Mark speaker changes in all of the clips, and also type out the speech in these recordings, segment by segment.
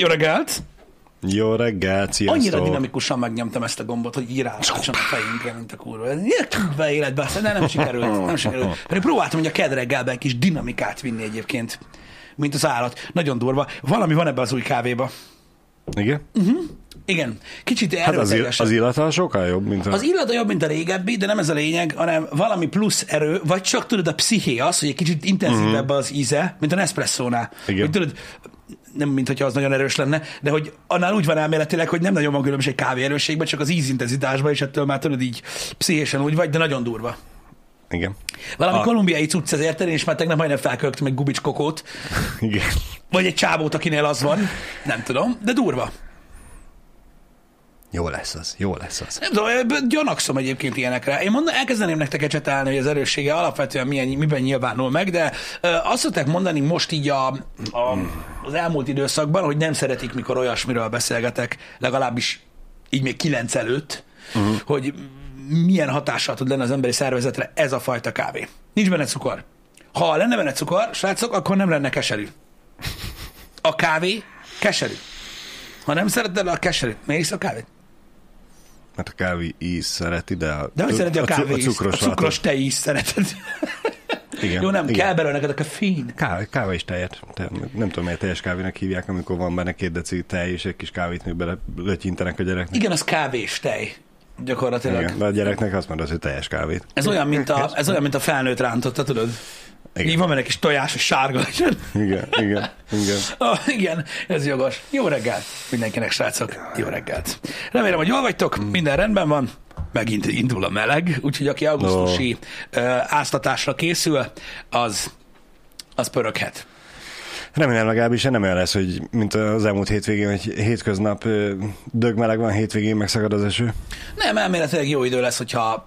Speaker 1: Jó reggelt!
Speaker 2: Jó reggelt, sziasztok!
Speaker 1: Annyira dinamikusan megnyomtam ezt a gombot, hogy írálhasson a fejünkre, mint a kurva. Ez be életbe, aztán nem sikerült. Nem sikerült. Pedig próbáltam, hogy a ked reggelben egy kis dinamikát vinni egyébként, mint az állat. Nagyon durva. Valami van ebbe az új kávéba.
Speaker 2: Igen?
Speaker 1: Igen, kicsit
Speaker 2: Hát az, ill- az illata sokkal jobb, mint a...
Speaker 1: Az illata jobb, mint a régebbi, de nem ez a lényeg, hanem valami plusz erő, vagy csak tudod, a psziché az, hogy egy kicsit intenzívebb az íze, mint a Nespresso-nál.
Speaker 2: Igen.
Speaker 1: Hogy tudod, nem mint hogyha az nagyon erős lenne, de hogy annál úgy van elméletileg, hogy nem nagyon van különbség kávé erősségben, csak az ízintenzitásban, és ettől már tudod így pszichésen úgy vagy, de nagyon durva.
Speaker 2: Igen.
Speaker 1: Valami
Speaker 2: A-
Speaker 1: kolumbiai cucc ezért, és már tegnap majdnem felköltöttem egy gubics kokót,
Speaker 2: Igen.
Speaker 1: vagy egy csábót, akinél az van, nem tudom, de durva.
Speaker 2: Jó lesz az, jó lesz az.
Speaker 1: Nem tudom, gyanakszom egyébként ilyenekre. Én mondom, elkezdeném nektek ecsetelni, hogy az erőssége alapvetően milyen, miben nyilvánul meg, de azt szokták mondani most így a, a, az elmúlt időszakban, hogy nem szeretik, mikor olyasmiről beszélgetek, legalábbis így még kilenc előtt, uh-huh. hogy milyen hatással tud lenni az emberi szervezetre ez a fajta kávé. Nincs benne cukor. Ha lenne benne cukor, srácok, akkor nem lenne keserű. A kávé keserű. Ha nem szereted a keserű, miért isz a kávét?
Speaker 2: Mert a kávé íz szereti, de a,
Speaker 1: De hogy szereti a kávé
Speaker 2: a
Speaker 1: ízt?
Speaker 2: cukros,
Speaker 1: a cukros te is szereted.
Speaker 2: Igen,
Speaker 1: Jó, nem,
Speaker 2: igen.
Speaker 1: kell belőle neked a kafein.
Speaker 2: Kávé, kávé is tejet. Te, nem tudom, miért teljes kávénak hívják, amikor van benne két deci tej, és egy kis kávét még bele lötyintenek a gyereknek.
Speaker 1: Igen, az kávés tej. Gyakorlatilag.
Speaker 2: Igen, de a gyereknek azt mondod, hogy teljes kávét.
Speaker 1: Ez olyan, mint a, ez olyan, mint a felnőtt rántotta, tudod?
Speaker 2: Igen.
Speaker 1: Így van benne kis tojás, hogy sárga legyen.
Speaker 2: Igen, igen, igen.
Speaker 1: Ah, igen, ez jogos. Jó reggelt mindenkinek, srácok. Jó reggelt. Remélem, hogy jól vagytok, minden rendben van. Megint indul a meleg, úgyhogy aki augusztusi uh, áztatásra készül, az, az pöröghet.
Speaker 2: Remélem legalábbis nem olyan lesz, hogy mint az elmúlt hétvégén, hogy hétköznap dögmeleg van, hétvégén megszakad az eső.
Speaker 1: Nem, elméletileg jó idő lesz, hogyha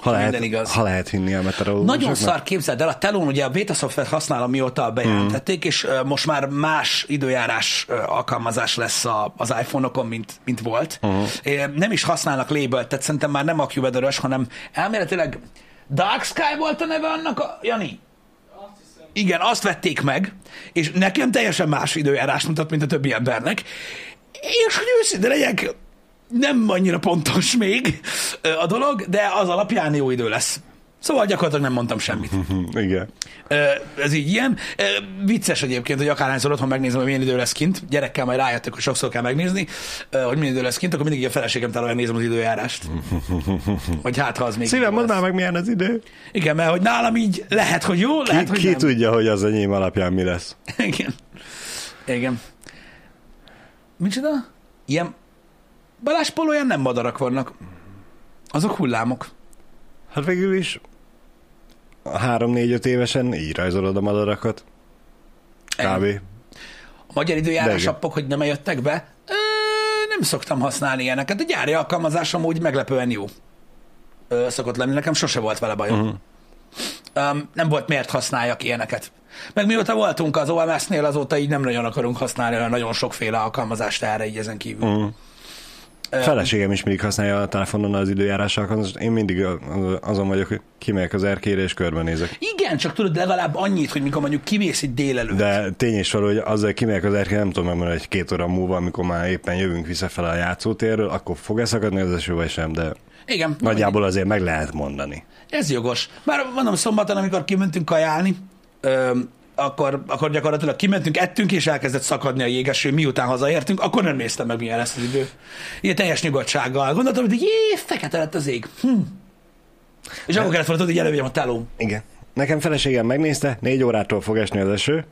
Speaker 2: Ha lehet,
Speaker 1: Minden igaz.
Speaker 2: ha lehet hinni a meteorológusoknak.
Speaker 1: Nagyon szar, képzeld el, a telón ugye a beta szoftvert használom, mióta bejelentették, és ö, most már más időjárás alkalmazás lesz a, az iPhone-okon, mint, mint volt. Uh-huh. Nem is használnak label tehát szerintem már nem AccuWeather-ös, hanem elméletileg Dark Sky volt a neve annak, a, Jani? Igen, azt vették meg, és nekem teljesen más időjárás mutat, mint a többi embernek. És hogy őszinte legyek, nem annyira pontos még a dolog, de az alapján jó idő lesz. Szóval gyakorlatilag nem mondtam semmit.
Speaker 2: Igen.
Speaker 1: Ez így ilyen. Vicces egyébként, hogy akárhányszor otthon megnézem, hogy milyen idő lesz kint. Gyerekkel majd rájöttek, hogy sokszor kell megnézni, hogy milyen idő lesz kint, akkor mindig a feleségem talán nézem az időjárást. Vagy hát, ha az még
Speaker 2: Szívem, mondd már meg, milyen az idő.
Speaker 1: Igen, mert hogy nálam így lehet, hogy jó, lehet,
Speaker 2: Ki,
Speaker 1: hogy
Speaker 2: ki
Speaker 1: nem.
Speaker 2: tudja, hogy az enyém alapján mi lesz.
Speaker 1: Igen. Igen. Micsoda? Ilyen Balázs polóján nem madarak vannak. Azok hullámok.
Speaker 2: Hát végül is három-négy-öt évesen így rajzolod a madarakat. Kb.
Speaker 1: A magyar időjárás appok, hogy nem jöttek be, ö, nem szoktam használni ilyeneket. A gyári alkalmazás amúgy meglepően jó. Ö, szokott lenni, nekem sose volt vele bajom. Uh-huh. Um, nem volt miért használjak ilyeneket. Meg mióta voltunk az OMS-nél, azóta így nem nagyon akarunk használni olyan nagyon sokféle alkalmazást erre így ezen kívül. Uh-huh.
Speaker 2: Feleségem is mindig használja a telefonon az időjárás alkalmazást. Én mindig azon vagyok, hogy kimegyek az erkére és körbenézek.
Speaker 1: Igen, csak tudod legalább annyit, hogy mikor mondjuk kimész itt délelőtt.
Speaker 2: De tény is való, hogy azzal hogy kimegyek az erkére, nem tudom megmondani, hogy két óra múlva, amikor már éppen jövünk visszafele a játszótérről, akkor fog-e szakadni az eső, vagy sem, de
Speaker 1: Igen.
Speaker 2: nagyjából azért meg lehet mondani.
Speaker 1: Ez jogos. Már mondom, szombaton, amikor kimentünk kajálni, akkor, akkor gyakorlatilag kimentünk, ettünk, és elkezdett szakadni a jégeső, miután hazaértünk, akkor nem néztem meg, milyen lesz az idő. Ilyen teljes nyugodtsággal. Gondoltam, hogy jé, fekete lett az ég. Hm. És akkor kellett volna hogy elővegyem a telóm.
Speaker 2: Igen. Nekem feleségem megnézte, négy órától fog esni az eső.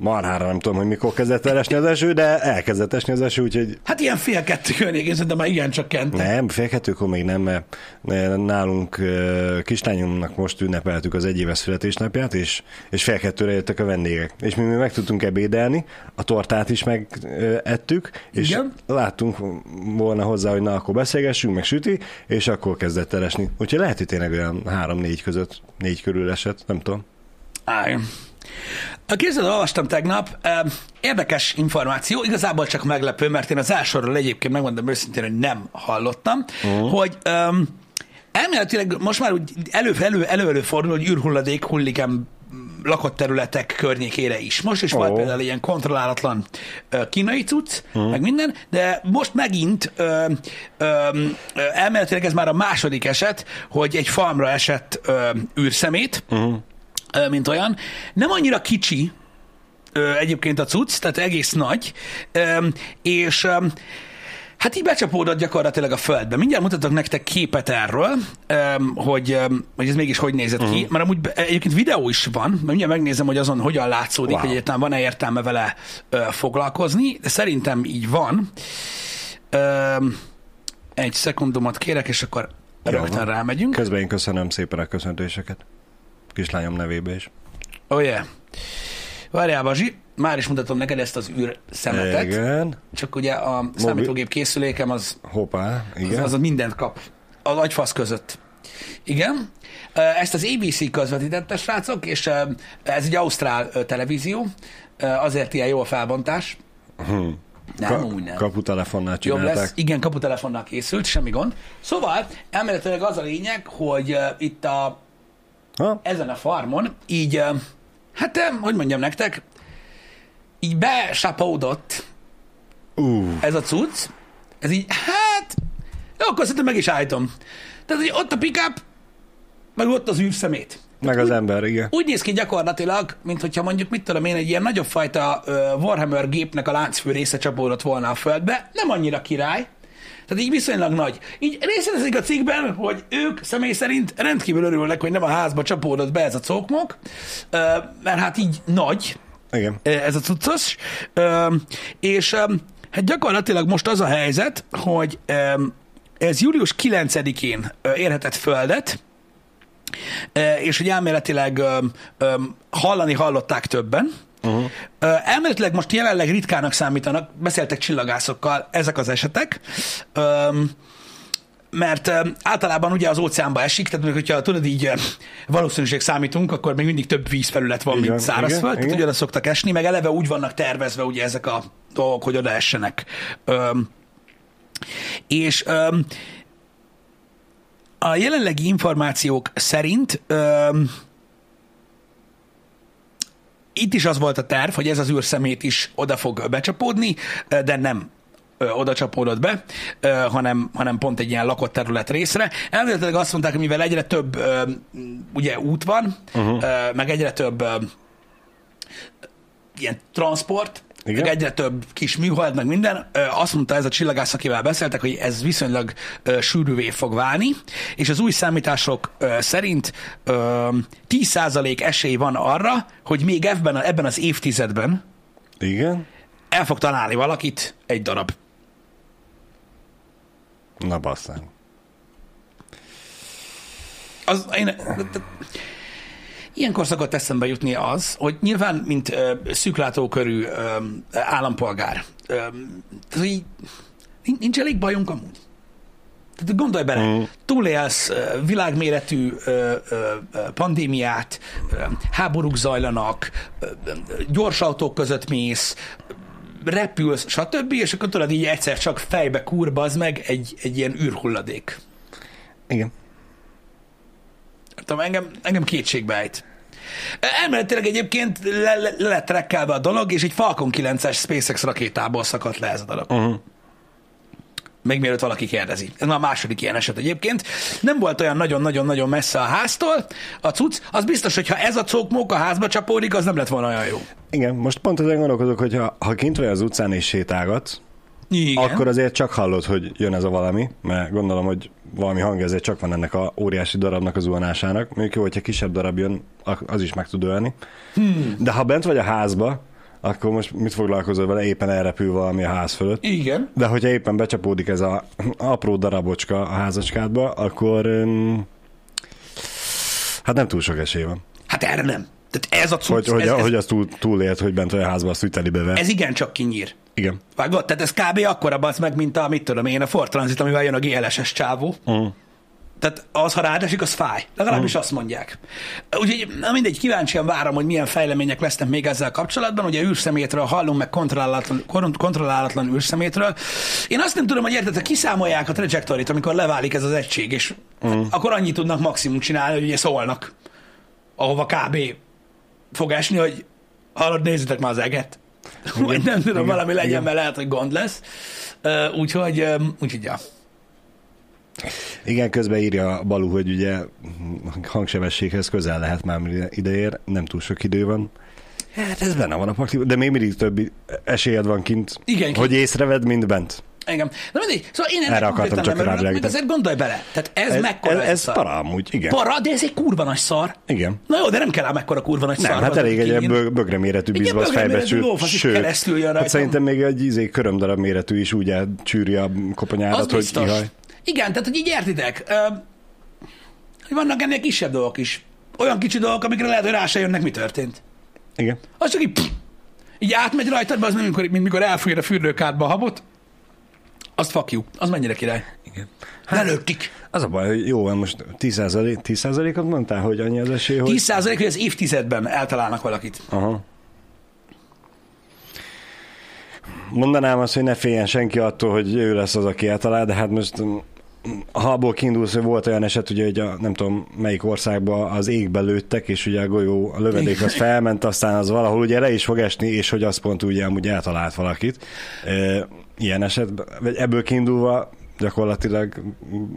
Speaker 2: Marhára nem tudom, hogy mikor kezdett el esni az eső, de elkezdett esni az eső, úgyhogy
Speaker 1: Hát ilyen fél kettő környékén szerintem már csak kentek.
Speaker 2: nem, fél kettőkor még nem, mert nálunk ö, kislányomnak most ünnepeltük az egyéves születésnapját, és, és fél kettőre jöttek a vendégek. És mi még meg tudtunk ebédelni, a tortát is megettük, és
Speaker 1: Igen. láttunk
Speaker 2: volna hozzá, hogy na, akkor beszélgessünk, meg süti, és akkor kezdett el esni. Úgyhogy lehet, hogy tényleg olyan három-négy között, négy körül esett, nem tudom.
Speaker 1: Állj. A képzeld, olvastam tegnap, érdekes információ, igazából csak meglepő, mert én az elsőről egyébként megmondom őszintén, hogy nem hallottam, uh-huh. hogy um, elméletileg most már úgy elő, elő, előfordul, hogy űrhulladék hullik lakott területek környékére is. Most is volt
Speaker 2: Ó.
Speaker 1: például ilyen kontrollálatlan ö, kínai cucc, meg minden, de most megint ö, ö, elméletileg ez már a második eset, hogy egy farmra esett ö, űrszemét, ö, mint olyan. Nem annyira kicsi, egyébként a cucc, tehát egész nagy, és Hát így becsapódott gyakorlatilag a földbe. Mindjárt mutatok nektek képet erről, hogy, hogy ez mégis hogy nézett ki. Mert amúgy egyébként videó is van, mert mindjárt megnézem, hogy azon hogyan látszódik,
Speaker 2: Wow.
Speaker 1: hogy egyáltalán van-e értelme vele foglalkozni, de szerintem így van. Egy szekundumot kérek, és akkor
Speaker 2: Jó
Speaker 1: rögtön rámegyünk.
Speaker 2: Közben én köszönöm szépen a köszöntéseket. Kislányom nevébe is.
Speaker 1: Oh yeah. Várjál, Bazsi, már is mutatom neked ezt az űr szemetet.
Speaker 2: Igen.
Speaker 1: Csak ugye a számítógép készülékem az
Speaker 2: Hoppá,
Speaker 1: Az,
Speaker 2: igen.
Speaker 1: az mindent kap. Az agyfasz között. Igen. Ezt az ABC közvetítette, srácok, és ez egy ausztrál televízió, azért ilyen jó a felbontás. Nem,
Speaker 2: Ka-
Speaker 1: úgy nem.
Speaker 2: kaputelefonnál
Speaker 1: Jobb lesz. Igen, kaputelefonnal készült, semmi gond. Szóval elméletileg az a lényeg, hogy uh, itt a,
Speaker 2: Ha?
Speaker 1: ezen a farmon így, uh, hát uh, hogy mondjam nektek, így besapódott
Speaker 2: Ú,
Speaker 1: ez a cucc, ez így, hát, jó, akkor szerintem meg is állítom. Tehát, hogy ott a pickup, meg ott az űrszemét.
Speaker 2: meg az ember, igen.
Speaker 1: Úgy néz ki gyakorlatilag, mint hogyha mondjuk, mit tudom én, egy ilyen nagyobb fajta uh, Warhammer gépnek a láncfő része csapódott volna a földbe, nem annyira király, tehát így viszonylag nagy. Így részletezik a cikkben, hogy ők személy szerint rendkívül örülnek, hogy nem a házba csapódott be ez a cokmok, mert hát így nagy,
Speaker 2: Igen.
Speaker 1: ez a cuccos, és hát gyakorlatilag most az a helyzet, hogy ez július 9-én ö, érhetett földet, és hogy elméletileg hallani hallották többen, Uh-huh. Elméletileg most jelenleg ritkának számítanak, beszéltek csillagászokkal ezek az esetek, mert általában ugye az óceánba esik, tehát mondjuk, hogyha tudod így valószínűség számítunk, akkor még mindig több vízfelület van,
Speaker 2: Igen,
Speaker 1: mint szárazföld,
Speaker 2: igen,
Speaker 1: tehát
Speaker 2: igen.
Speaker 1: ugye oda szoktak esni, meg eleve úgy vannak tervezve ugye ezek a dolgok, hogy oda essenek. És a jelenlegi információk szerint itt is az volt a terv, hogy ez az űrszemét is oda fog becsapódni, de nem oda csapódott be, hanem, hanem pont egy ilyen lakott terület részre. Elméletileg azt mondták, hogy mivel egyre több ugye út van, uh-huh. meg egyre több ilyen transport,
Speaker 2: Igen.
Speaker 1: meg egyre több kis műhold, meg minden. Azt mondta ez a csillagász, akivel beszéltek, hogy ez viszonylag sűrűvé fog válni, és az új számítások szerint ö, 10% esély van arra, hogy még ebben, ebben az évtizedben
Speaker 2: Igen.
Speaker 1: el fog találni valakit egy darab.
Speaker 2: Na basszán.
Speaker 1: Az, én, ilyenkor szokott eszembe jutni az, hogy nyilván, mint ö, szűklátókörű ö, állampolgár, ö, tehát, nincs elég bajunk amúgy. Tehát gondolj bele, mm. túlélsz világméretű ö, ö, pandémiát, ö, háborúk zajlanak, ö, gyors autók között mész, repülsz, stb., és akkor tudod így egyszer csak fejbe kurbaz meg egy, egy ilyen űrhulladék.
Speaker 2: Igen.
Speaker 1: Tudom, engem, engem kétségbe ejt. Elméletileg egyébként le, le, le lett rekkelve a dolog, és egy Falcon 9-es SpaceX rakétából szakadt le ez a dolog.
Speaker 2: Uh-huh.
Speaker 1: Még mielőtt valaki kérdezi. Ez már a második ilyen eset egyébként. Nem volt olyan nagyon-nagyon-nagyon messze a háztól a cucc. Az biztos, hogy ha ez a cókmók a házba csapódik, az nem lett volna olyan jó.
Speaker 2: Igen, most pont ezen gondolkodok, hogy ha, ha kint vagy az utcán és sétálgatsz,
Speaker 1: Igen.
Speaker 2: akkor azért csak hallod, hogy jön ez a valami, mert gondolom, hogy valami hangja azért csak van ennek a óriási darabnak az zuhanásának. Mondjuk jó, hogyha kisebb darab jön, az is meg tud ölni. Hmm. De ha bent vagy a házba, akkor most mit foglalkozol vele? Éppen elrepül valami a ház fölött.
Speaker 1: Igen.
Speaker 2: De hogyha éppen becsapódik ez a apró darabocska a házacskádba, akkor hát nem túl sok esély van.
Speaker 1: Hát erre nem. Tehát ez a cucc,
Speaker 2: Hogy, hogy,
Speaker 1: ez,
Speaker 2: hogy az túl, túlélt, hogy bent vagy a házba, azt telibe ver.
Speaker 1: ez igencsak kinyír.
Speaker 2: Igen.
Speaker 1: Vágod? Tehát ez kb. akkora basz meg, mint a, mit tudom én, a Ford Transit, amivel jön a GLS-es csávó.
Speaker 2: Uh.
Speaker 1: Tehát az, ha rád esik, az fáj. Legalábbis azt mondják. Úgyhogy na mindegy, kíváncsian várom, hogy milyen fejlemények lesznek még ezzel kapcsolatban. Ugye űrszemétről hallunk, meg kontrollálatlan, kon- kontrollálatlan űrszemétről. Én azt nem tudom, hogy érted, ha kiszámolják a trajectorit, amikor leválik ez az egység, és akkor annyit tudnak maximum csinálni, hogy ugye szólnak, ahova kb. Fog esni, hogy hallod, nézzétek már az eget. Vagy nem tudom,
Speaker 2: igen,
Speaker 1: valami legyen,
Speaker 2: igen.
Speaker 1: mert lehet, hogy gond lesz. Úgyhogy, úgyhogy ja.
Speaker 2: Igen, közben írja Balú, hogy ugye hangsebességhez közel lehet már ideér, nem túl sok idő van. Hát ez benne van a pakliban, de még mindig több esélyed van kint,
Speaker 1: Igen,
Speaker 2: hogy észreved, mint bent.
Speaker 1: Engem. Na mindegy, szóval én
Speaker 2: Erre
Speaker 1: ennek
Speaker 2: akartam csak
Speaker 1: nem örülök, meg azért gondolj bele. Tehát ez, ez mekkora
Speaker 2: ez, ez
Speaker 1: szar.
Speaker 2: para amúgy, igen.
Speaker 1: Para, de ez egy kurva nagy szar.
Speaker 2: Igen.
Speaker 1: Na jó, de nem kell ám mekkora kurva nagy
Speaker 2: Nem,
Speaker 1: szar.
Speaker 2: hát elég egy bög, bögre méretű
Speaker 1: Igen,
Speaker 2: bizbasz
Speaker 1: is
Speaker 2: sőt,
Speaker 1: keresztül jön
Speaker 2: hát
Speaker 1: rajtam.
Speaker 2: szerintem még egy izé, körömdarab méretű is úgy elcsűri a koponyádat,
Speaker 1: Az
Speaker 2: hogy
Speaker 1: biztos.
Speaker 2: ihaj.
Speaker 1: Igen, tehát hogy így értitek, hogy vannak ennél kisebb dolgok is. Olyan kicsi dolgok, amikre lehet, hogy rá se jönnek, mi történt.
Speaker 2: Igen.
Speaker 1: Az csak így, pff, így átmegy rajtad, az mint mikor, mint mikor elfújod a fürdőkádba a habot, azt fakjuk. Az mennyire király.
Speaker 2: Igen.
Speaker 1: Hát, Lelőttik.
Speaker 2: Az a baj, hogy jó, van most 10%, 10%-ot mondtál, hogy annyi az esély, hogy...
Speaker 1: 10 hogy az évtizedben eltalálnak valakit.
Speaker 2: Aha. Mondanám azt, hogy ne féljen senki attól, hogy ő lesz az, aki eltalál, de hát most ha abból kiindulsz, hogy volt olyan eset, ugye, hogy a, nem tudom melyik országban az égbe lőttek, és ugye a golyó, a lövedék az felment, aztán az valahol ugye le is fog esni, és hogy az pont ugye amúgy eltalált valakit. E, ilyen esetben, vagy ebből kiindulva gyakorlatilag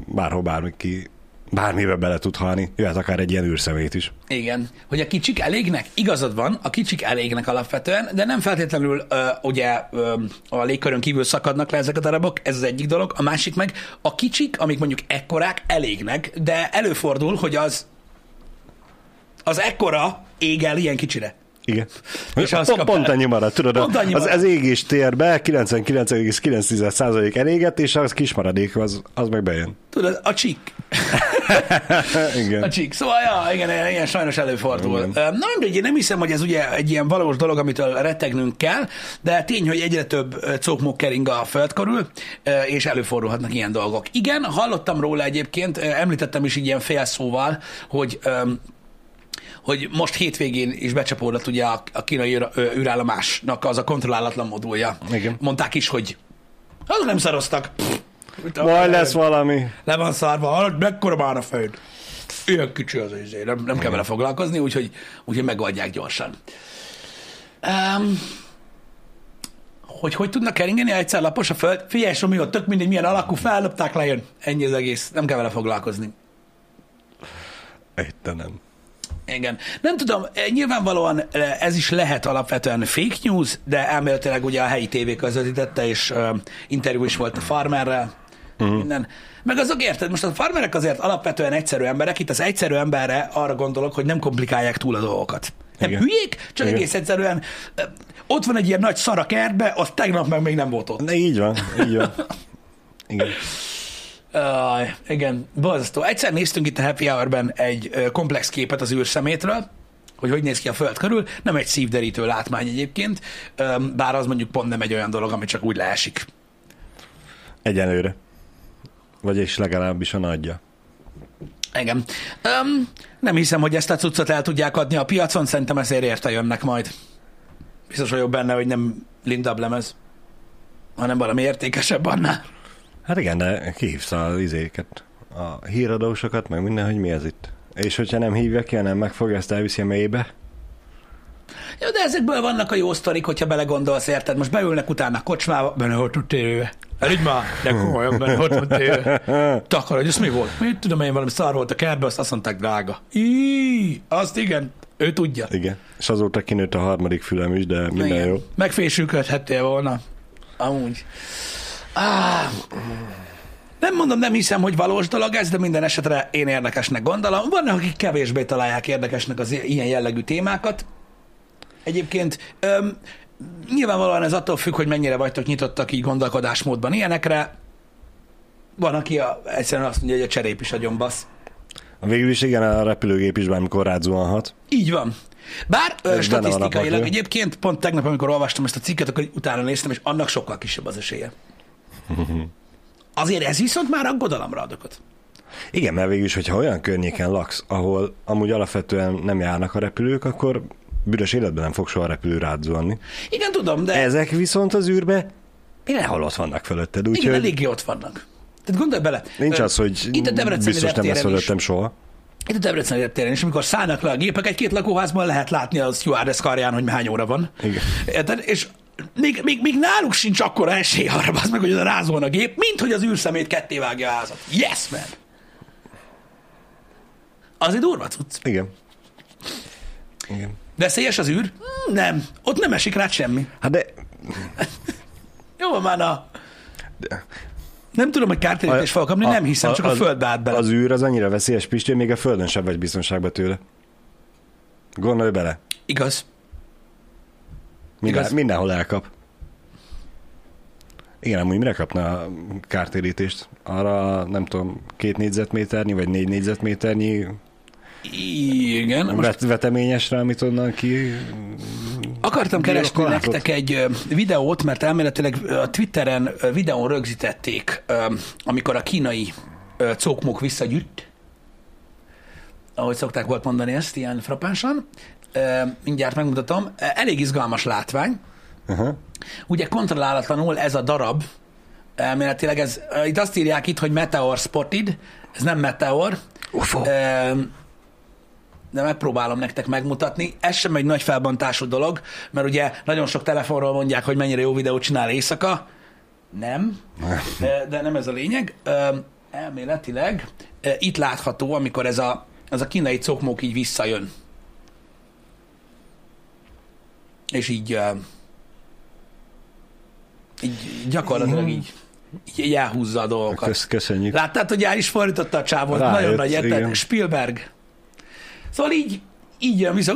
Speaker 2: bárhol bármiki bármibe bele tud halni, jöhet akár egy ilyen űrszemét is.
Speaker 1: Igen. Hogy a kicsik elégnek? Igazad van, a kicsik elégnek alapvetően, de nem feltétlenül ö, ugye ö, a légkörön kívül szakadnak le ezek a darabok, ez az egyik dolog. A másik meg, a kicsik, amik mondjuk ekkorák, elégnek, de előfordul, hogy az az ekkora ég el ilyen kicsire.
Speaker 2: Igen.
Speaker 1: És az
Speaker 2: pont, pont annyi marad, tudod,
Speaker 1: Pont annyi
Speaker 2: az, az égés térbe 99,9% elégett, és az kis maradék, az, az meg bejön.
Speaker 1: Tudod, a csík.
Speaker 2: Igen.
Speaker 1: A csík. Szóval, ja, igen, ilyen, ilyen sajnos előfordul.
Speaker 2: Igen.
Speaker 1: Igen. Na mindegy, én nem hiszem, hogy ez ugye egy ilyen valós dolog, amitől rettegnünk kell, de tény, hogy egyre több ö, cókmók kering a föld körül, és előfordulhatnak ilyen dolgok. Igen, hallottam róla egyébként, említettem is így ilyen félszóval, hogy hogy most hétvégén is becsapódott ugye a, a kínai űrállomásnak az a kontrollálatlan modulja.
Speaker 2: Igen.
Speaker 1: Mondták is, hogy azok nem szaroztak.
Speaker 2: Majd lesz valami.
Speaker 1: le van szárva, hallod, mekkora már a föld. Ilyen kicsi az izé, nem, nem kell vele foglalkozni, úgyhogy, úgyhogy megoldják gyorsan. Um, hogy hogy tudnak keringeni, egyszer lapos a föld? Figyelj, Somi, ott tök mindegy, milyen alakú, fellopták, lejön. Ennyi az egész, nem kell vele foglalkozni.
Speaker 2: Itt nem.
Speaker 1: Igen. Nem tudom, eh, nyilvánvalóan eh, ez is lehet alapvetően fake news, de elméletileg ugye a helyi tévé közvetítette, és uh, interjú is volt a farmerrel, uh-huh. minden. Meg azok érted, most a farmerek azért alapvetően egyszerű emberek, itt az egyszerű emberre arra gondolok, hogy nem komplikálják túl a dolgokat. Nem
Speaker 2: Igen.
Speaker 1: hülyék, csak
Speaker 2: Igen.
Speaker 1: egész egyszerűen eh, ott van egy ilyen nagy szar a kertbe, az tegnap meg még nem volt ott.
Speaker 2: De így van, így van. Igen.
Speaker 1: Uh, igen, borzasztó. Egyszer néztünk itt a Happy Hour-ben egy ö, komplex képet az űrszemétről, hogy hogy néz ki a Föld körül. Nem egy szívderítő látmány egyébként, öm, bár az mondjuk pont nem egy olyan dolog, ami csak úgy leesik.
Speaker 2: Egyenlőre. Vagyis legalábbis a nagyja.
Speaker 1: Igen. Öm, nem hiszem, hogy ezt a cuccot el tudják adni a piacon, szerintem ezért érte jönnek majd. Biztos vagyok benne, hogy nem Linda lemez, hanem valami értékesebb annál.
Speaker 2: Hát igen, de kihívta az izéket, a híradósokat, meg minden, hogy mi ez itt. És hogyha nem hívja ki, hanem megfogja, ezt elviszi a mélybe.
Speaker 1: Jó, de ezekből vannak a jó sztorik, hogyha belegondolsz, érted? Most beülnek utána a kocsmába, benne volt a tévébe. Elügy már, de komolyan benne volt a tévébe. Takar, hogy ez mi volt? Mit tudom én, valami szar volt a kertben, azt azt mondták drága. Í, azt igen, ő tudja.
Speaker 2: Igen. És azóta kinőtt a harmadik fülem is, de minden
Speaker 1: Igen.
Speaker 2: jó.
Speaker 1: Megfésülködhettél volna. Amúgy. Ah. Nem mondom, nem hiszem, hogy valós dolog ez, de minden esetre én érdekesnek gondolom. Vannak, akik kevésbé találják érdekesnek az ilyen jellegű témákat. Egyébként öm, nyilvánvalóan ez attól függ, hogy mennyire vagytok nyitottak így gondolkodásmódban ilyenekre. Van, aki a, egyszerűen azt mondja, hogy a cserép is agyon basz.
Speaker 2: Végül is igen, a repülőgép is bármikor rád zuhanhat.
Speaker 1: Így van. Bár ö,
Speaker 2: a
Speaker 1: statisztikailag egyébként, pont tegnap, amikor olvastam ezt a cikket, akkor utána néztem, és annak sokkal kisebb az esélye. Azért ez viszont már aggodalomra ad okot.
Speaker 2: Igen, mert végül is, hogyha olyan környéken laksz, ahol amúgy alapvetően nem járnak a repülők, akkor büdös életben nem fog soha repülő rád zuhanni.
Speaker 1: Igen, tudom, de
Speaker 2: Ezek viszont az űrbe mindenhol ott vannak fölötted,
Speaker 1: igen,
Speaker 2: úgyhogy
Speaker 1: eléggé ott vannak. Tehát gondolj bele.
Speaker 2: nincs az, hogy
Speaker 1: itt a Debreceni
Speaker 2: biztos nem lesz fölöttem soha.
Speaker 1: Itt a Debrecen reptéren is, amikor szállnak le a gépek, egy-két lakóházban lehet látni a stewardess karján, hogy hány óra van.
Speaker 2: Igen.
Speaker 1: Érted? És még, még, még náluk sincs akkora esély arra, az meg, hogy oda rázolna a gép, mint hogy az űrszemét ketté vágja a házat. Yes, man! Az egy durva cucc.
Speaker 2: Igen. Igen.
Speaker 1: Veszélyes az űr? Nem. Ott nem esik rá semmi.
Speaker 2: Hát de...
Speaker 1: Jó van már, na.
Speaker 2: de
Speaker 1: Nem tudom, hogy kártérítést fogok kapni, nem hiszem, csak a,
Speaker 2: az-
Speaker 1: földbe állt bele.
Speaker 2: Az űr az annyira veszélyes, Pisti, még a földön sem vagy biztonságban tőle. Gondolj bele.
Speaker 1: Igaz.
Speaker 2: Minden,
Speaker 1: Igaz.
Speaker 2: mindenhol elkap. Igen, amúgy mire kapna a kártérítést? Arra, nem tudom, két négyzetméternyi, vagy négy négyzetméternyi
Speaker 1: Igen. Most
Speaker 2: vet, veteményesre, amit onnan ki...
Speaker 1: Akartam keresni nektek egy videót, mert elméletileg a Twitteren videón rögzítették, amikor a kínai ö, cókmók visszagyűjt, ahogy szokták volt mondani ezt, ilyen frappánsan. Mindjárt megmutatom. Elég izgalmas látvány.
Speaker 2: Aha.
Speaker 1: Ugye kontrollálatlanul ez a darab, elméletileg ez, itt azt írják itt, hogy Meteor Spotted, ez nem Meteor,
Speaker 2: UFO.
Speaker 1: De megpróbálom nektek megmutatni. Ez sem egy nagy felbontású dolog, mert ugye nagyon sok telefonról mondják, hogy mennyire jó videót csinál éjszaka. Nem, de, de nem ez a lényeg. Elméletileg itt látható, amikor ez a, ez a kínai cokmók így visszajön. És így, így gyakorlatilag így, így, így elhúzza a dolgokat.
Speaker 2: Kösz, köszönjük.
Speaker 1: Láttad, hogy el is fordította a csávot?
Speaker 2: Rájött,
Speaker 1: Nagyon nagy, érted? Spielberg. Szóval így, így jön vissza.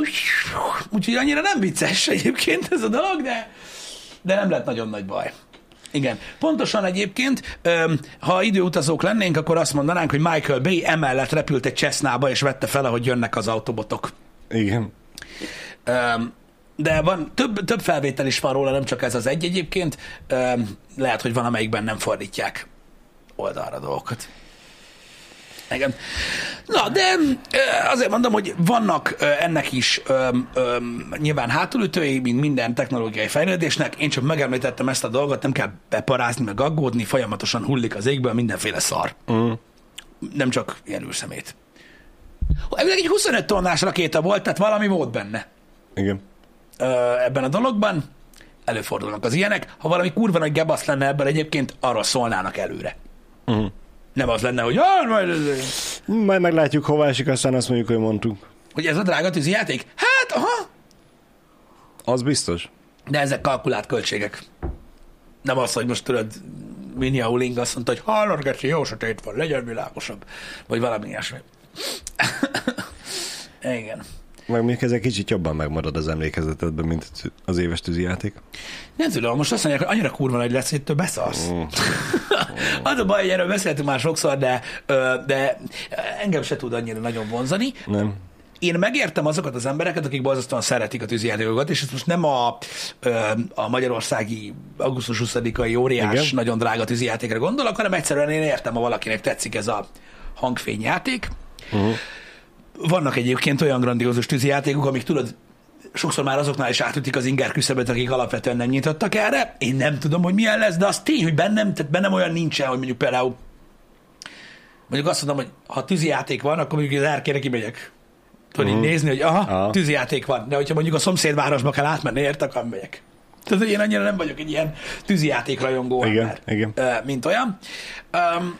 Speaker 1: Úgyhogy annyira nem vicces egyébként ez a dolog, de, de nem lett nagyon nagy baj. Igen. Pontosan egyébként, ha időutazók lennénk, akkor azt mondanánk, hogy Michael Bay emellett repült egy Cessnába, és vette fel, ahogy jönnek az autobotok.
Speaker 2: Igen.
Speaker 1: De van több, több felvétel is van róla, nem csak ez az egy egyébként. Öm, lehet, hogy van, amelyikben nem fordítják oldalra dolgokat. Igen. Na, de azért mondom, hogy vannak ennek is ö, ö, nyilván hátulütői, mint minden technológiai fejlődésnek. Én csak megemlítettem ezt a dolgot, nem kell beparázni, meg aggódni, folyamatosan hullik az égből mindenféle szar.
Speaker 2: Mm.
Speaker 1: Nem csak ilyen űrszemét. Elvileg egy 25 tonnás rakéta volt, tehát valami volt benne
Speaker 2: Igen.
Speaker 1: Ebben a dologban. Előfordulnak az ilyenek. Ha valami kurva nagy gebasz lenne ebben egyébként, arról szólnának előre.
Speaker 2: Mhm.
Speaker 1: Nem az lenne, hogy, ah, majd
Speaker 2: Majd meglátjuk, hova esik, aztán azt mondjuk, hogy mondtuk.
Speaker 1: hogy ez a drága tűzijáték? Hát, aha,
Speaker 2: Az biztos.
Speaker 1: de ezek kalkulált költségek. Nem az, hogy most tudod, Minia Huling azt mondta, hogy hallod, Geci, jó sötét van, legyen világosabb. Vagy valami ilyesmi. Igen.
Speaker 2: Meg még ez egy kicsit jobban megmarad az emlékezetedben, mint az éves tűzijáték.
Speaker 1: Nem tudom, most azt mondják, hogy annyira kurva nagy lesz, hogy te beszarsz.
Speaker 2: Mm.
Speaker 1: az a baj, hogy erről beszéltünk már sokszor, de, de engem se tud annyira nagyon vonzani.
Speaker 2: Nem?
Speaker 1: Én megértem azokat az embereket, akik borzasztóan szeretik a tűzijátékokat, és ez most nem a, a magyarországi augusztus 20-ai óriás,
Speaker 2: Igen.
Speaker 1: nagyon drága tűzijátékra gondolok, hanem egyszerűen én értem, ha valakinek tetszik ez a hangfényjáték.
Speaker 2: Uh-huh.
Speaker 1: Vannak egyébként olyan grandiózus tűzijátékok, amik tudod, sokszor már azoknál is átütik az inger küszöbet, akik alapvetően nem nyitottak erre. Én nem tudom, hogy milyen lesz, de az tény, hogy bennem, tehát bennem olyan nincsen, hogy mondjuk például mondjuk azt mondom, hogy ha tűzijáték van, akkor mondjuk az erkére kimegyek. Tudod így nézni, hogy aha,
Speaker 2: Aha.
Speaker 1: tűzijáték van. De hogyha mondjuk a szomszédvárosba kell átmenni, érte, akkor megyek. Tehát én annyira nem vagyok egy ilyen tűzijáték rajongó
Speaker 2: Igen,
Speaker 1: ember,
Speaker 2: igen.
Speaker 1: mint olyan. Um,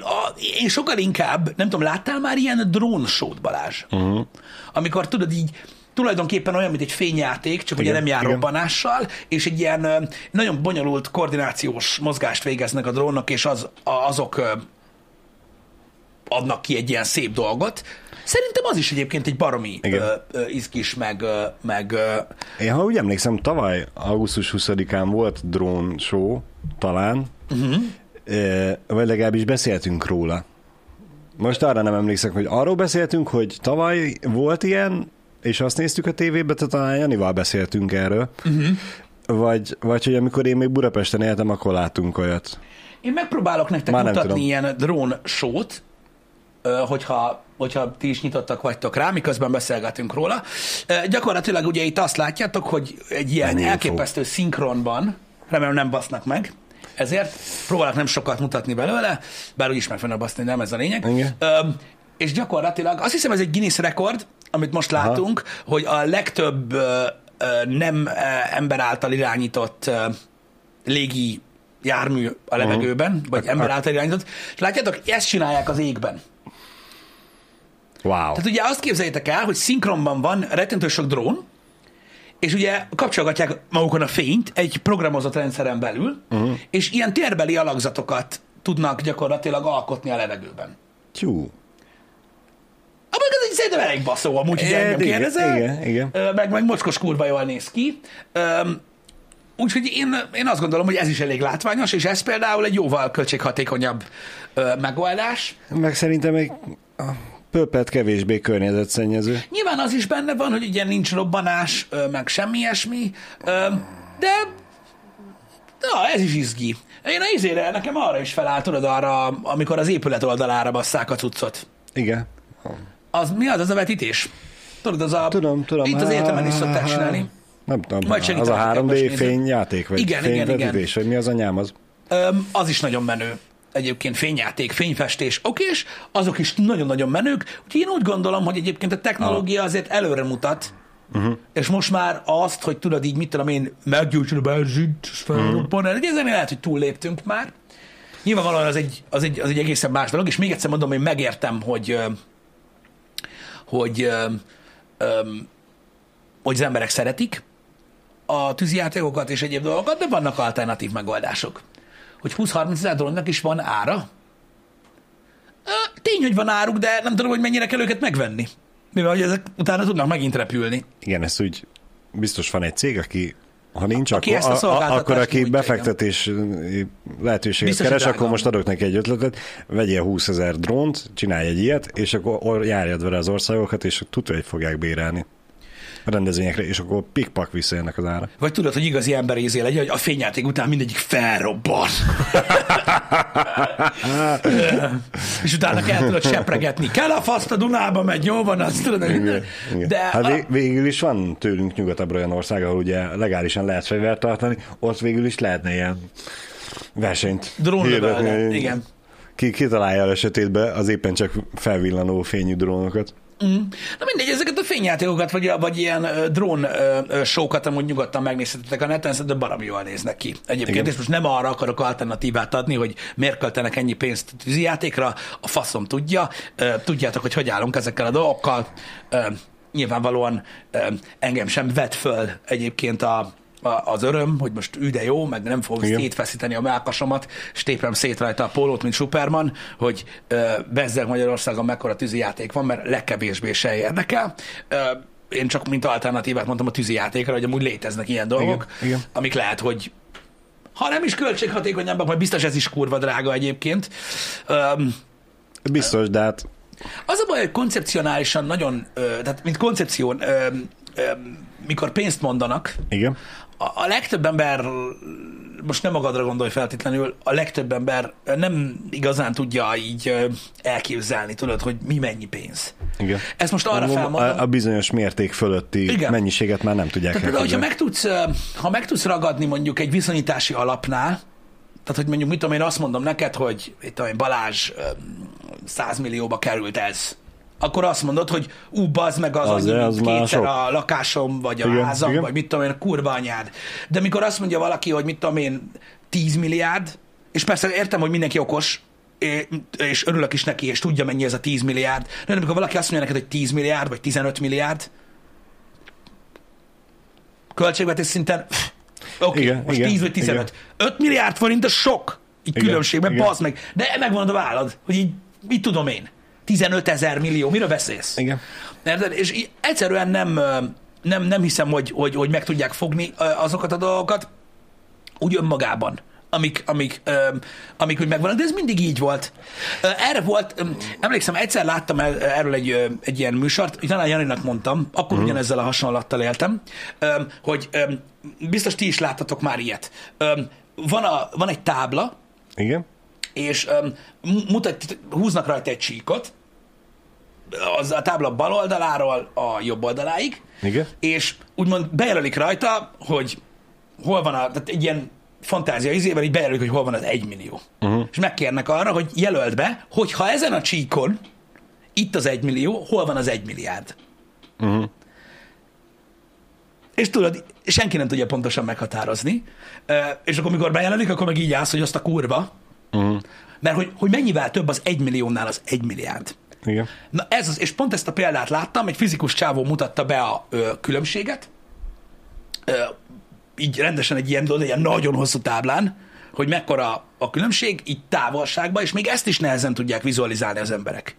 Speaker 1: a, én sokkal inkább, nem tudom, láttál már ilyen drónsót, Balázs?
Speaker 2: Uh-huh.
Speaker 1: Amikor tudod így, tulajdonképpen olyan, mint egy fényjáték, csak ugye
Speaker 2: Igen,
Speaker 1: nem jár
Speaker 2: igen.
Speaker 1: robbanással, és egy ilyen nagyon bonyolult koordinációs mozgást végeznek a drónok, és az, azok adnak ki egy ilyen szép dolgot. Szerintem az is egyébként egy baromi
Speaker 2: Igen.
Speaker 1: ö, ö, izgis, meg, ö, meg ö,
Speaker 2: Én, ha úgy emlékszem, tavaly augusztus 20-án volt drón show, talán, uh-huh. Vagy legalábbis beszéltünk róla. Most arra nem emlékszem, hogy arról beszéltünk, hogy tavaly volt ilyen, és azt néztük a tévébe, tehát talán Janival beszéltünk erről. Uh-huh. Vagy, vagy hogy amikor én még Budapesten éltem, akkor láttunk olyat.
Speaker 1: Én megpróbálok nektek
Speaker 2: Már
Speaker 1: mutatni
Speaker 2: tudom.
Speaker 1: ilyen drón sót, hogyha, hogyha ti is nyitottak vagytok rá, miközben beszélgetünk róla. Gyakorlatilag ugye itt azt látjátok, hogy egy ilyen elképesztő szinkronban, remélem nem basznak meg, ezért próbálok nem sokat mutatni belőle, bár úgyis meg fognak baszni, nem ez a lényeg.
Speaker 2: Igen.
Speaker 1: Öm, és gyakorlatilag azt hiszem ez egy Guinness rekord, amit most látunk, Aha. hogy a legtöbb ö, nem ö, ember által irányított ö, légi jármű a levegőben, uh-huh. vagy ember által irányított, és látjátok, ezt csinálják az égben.
Speaker 2: Wow.
Speaker 1: Tehát ugye azt képzeljétek el, hogy szinkronban van rettentő sok drón, és ugye kapcsolgatják magukon a fényt egy programozott rendszeren belül, uh-huh. és ilyen térbeli alakzatokat tudnak gyakorlatilag alkotni a levegőben.
Speaker 2: Tyú.
Speaker 1: Amíg ez egy szerintem elég baszó, amúgy, hogy engem kérdezel.
Speaker 2: igen, igen.
Speaker 1: Meg, meg mocskos kurva jól néz ki. Úgyhogy én, én azt gondolom, hogy ez is elég látványos, és ez például egy jóval költséghatékonyabb ö, megoldás.
Speaker 2: Meg szerintem egy pöpet kevésbé környezetszennyező.
Speaker 1: Nyilván az is benne van, hogy ugye nincs robbanás, meg semmi ilyesmi, de na, ez is izgi. Én a izére, nekem arra is felállt, tudod, arra, amikor az épület oldalára basszák a cuccot.
Speaker 2: Igen.
Speaker 1: Az mi az, az a vetítés? Tudod, az a...
Speaker 2: Tudom, tudom.
Speaker 1: Itt az egyetemen is szokták csinálni.
Speaker 2: Nem tudom,
Speaker 1: Majd
Speaker 2: az a
Speaker 1: neked, most
Speaker 2: 3D
Speaker 1: nézem.
Speaker 2: fényjáték, vagy
Speaker 1: Igen, igen,
Speaker 2: fényvetítés, vagy mi az anyám az?
Speaker 1: Öm, az is nagyon menő. Egyébként fényjáték, fényfestés, okés, azok is nagyon-nagyon menők. Úgyhogy én úgy gondolom, hogy egyébként a technológia azért előre mutat, uh-huh. és most már azt, hogy tudod így, mit tudom én, meggyújtson a benzint, és felrobban, uh-huh. ezen lehet, hogy túlléptünk már. Nyilvánvalóan az egy, az, egy, az egy egészen más dolog, és még egyszer mondom, hogy megértem, hogy, hogy, ö, hogy az emberek szeretik a tűzijátékokat és egyéb dolgokat, de vannak alternatív megoldások. Hogy 20-30 ezer drónnak is van ára? Tény, hogy van áruk, de nem tudom, hogy mennyire kell őket megvenni. Mivel hogy ezek utána tudnak megint repülni.
Speaker 2: Igen, ez úgy biztos van egy cég, aki ha nincs,
Speaker 1: Aki
Speaker 2: akkor,
Speaker 1: ezt a
Speaker 2: a, akkor aki befektetés lehetőséget
Speaker 1: Biztos,
Speaker 2: keres, akkor most adok neki egy ötletet, vegyél 20 ezer drónt, csinálj egy ilyet, és akkor or- járjad vele az országokat, és tudja, hogy fogják bérelni rendezvényekre, és akkor pikpak visszajönnek az ára.
Speaker 1: Vagy tudod, hogy igazi ember ízé legyen, hogy a fényjáték után mindegyik felrobban. és utána kell tudod sepregetni. Kell a faszt a Dunába megy, jó van, azt tudod, minden.
Speaker 2: Igen.
Speaker 1: De
Speaker 2: hát
Speaker 1: a,
Speaker 2: vég, végül is van tőlünk nyugatabbra olyan ország, ahol ugye legálisan lehet fegyvert tartani, ott végül is lehetne ilyen versenyt hirdetni.
Speaker 1: igen.
Speaker 2: Ki kitalálja a esetétbe az éppen csak felvillanó fényű drónokat.
Speaker 1: Na mindegy, ezeket a fényjátékokat, vagy, vagy ilyen drón show-kat amúgy nyugodtan megnézhetitek a neten, szerintem baromi jól néznek ki. Egyébként,
Speaker 2: Igen.
Speaker 1: és most nem arra akarok alternatívát adni, hogy miért költenek ennyi pénzt a tűzijátékra, a faszom tudja. Tudjátok, hogy hogy állunk ezekkel a dolgokkal. Nyilvánvalóan engem sem vet föl egyébként a, az öröm, hogy most ű de jó, meg nem fogom szétfeszíteni a melkasomat, és téprem szét rajta a pólót, mint Superman, hogy ö, bezzeg Magyarországon mekkora tűzijáték van, mert legkevésbé se érdekel. Ö, én csak mint alternatívát mondtam a tűzijátékra, hogy amúgy léteznek ilyen dolgok,
Speaker 2: Igen, igen.
Speaker 1: amik lehet, hogy ha nem is költséghatékonyabbak, majd biztos ez is kurva drága egyébként. Öm,
Speaker 2: Biztos, de hát
Speaker 1: az a baj, hogy koncepcionálisan nagyon, tehát mint koncepción, mikor pénzt mondanak,
Speaker 2: igen.
Speaker 1: A, legtöbb ember, most nem magadra gondolj feltétlenül, a legtöbb ember nem igazán tudja így elképzelni, tudod, hogy mi mennyi pénz.
Speaker 2: Igen.
Speaker 1: Ezt most arra felmondom.
Speaker 2: a, a bizonyos mérték fölötti
Speaker 1: Igen.
Speaker 2: Mennyiséget már nem tudják
Speaker 1: Tehát például, hogyha meg tudsz, ha meg tudsz ragadni mondjuk egy viszonyítási alapnál, tehát, hogy mondjuk, mit tudom én, azt mondom neked, hogy itt tudom én, Balázs ö, 100 millióba került ez, akkor azt mondod, hogy ú, bazd meg az,
Speaker 2: Az-
Speaker 1: annyi,
Speaker 2: az
Speaker 1: kétszer a lakásom, vagy a
Speaker 2: Igen,
Speaker 1: házam,
Speaker 2: igen.
Speaker 1: vagy mit tudom én, a kurva anyád. De mikor azt mondja valaki, hogy mit tudom én, 10 milliárd, és persze értem, hogy mindenki okos, és örülök is neki, és tudja, mennyi ez a 10 milliárd, de amikor valaki azt mondja neked, hogy 10 milliárd, vagy 15 milliárd, költségvetés szinten, oké, okay,
Speaker 2: Igen,
Speaker 1: most
Speaker 2: igen,
Speaker 1: 10 vagy 15. 5 milliárd forint, az sok, így
Speaker 2: Igen,
Speaker 1: különbségben,
Speaker 2: igen.
Speaker 1: bazd meg. De megvan a vállad, hogy így, mit tudom én, 15 ezer millió, miről beszélsz?
Speaker 2: Igen.
Speaker 1: Érted? És egyszerűen nem, nem, nem hiszem, hogy, hogy, hogy meg tudják fogni azokat a dolgokat úgy önmagában, amik, amik, amik úgy megvannak, de ez mindig így volt. Erre volt, emlékszem, egyszer láttam el, erről egy, egy ilyen műsort, talán Janinak mondtam, akkor uh-huh. ugyanezzel a hasonlattal éltem, hogy biztos ti is láttatok már ilyet. Van, a, van egy tábla,
Speaker 2: Igen.
Speaker 1: és mutat, húznak rajta egy csíkot, az a tábla bal oldaláról a jobb oldaláig,
Speaker 2: Igen.
Speaker 1: és úgymond bejelölik rajta, hogy hol van a, tehát egy ilyen fantázia izével így bejelölik, hogy hol van az egy millió. Uh-huh. És megkérnek arra, hogy jelöld be, hogy ha ezen a csíkon itt az egy millió, hol van az egy milliárd.
Speaker 2: Uh-huh.
Speaker 1: És tudod, senki nem tudja pontosan meghatározni, és akkor, mikor bejelenik, akkor meg így állsz, hogy azt a kurva,
Speaker 2: Uh-huh.
Speaker 1: mert hogy, hogy mennyivel több az egy milliónál az egy milliárd.
Speaker 2: Igen.
Speaker 1: Na ez az, és pont ezt a példát láttam, egy fizikus csávó mutatta be a ö, különbséget, ö, így rendesen egy ilyen, egy ilyen nagyon hosszú táblán, hogy mekkora a különbség, így távolságban, és még ezt is nehezen tudják vizualizálni az emberek.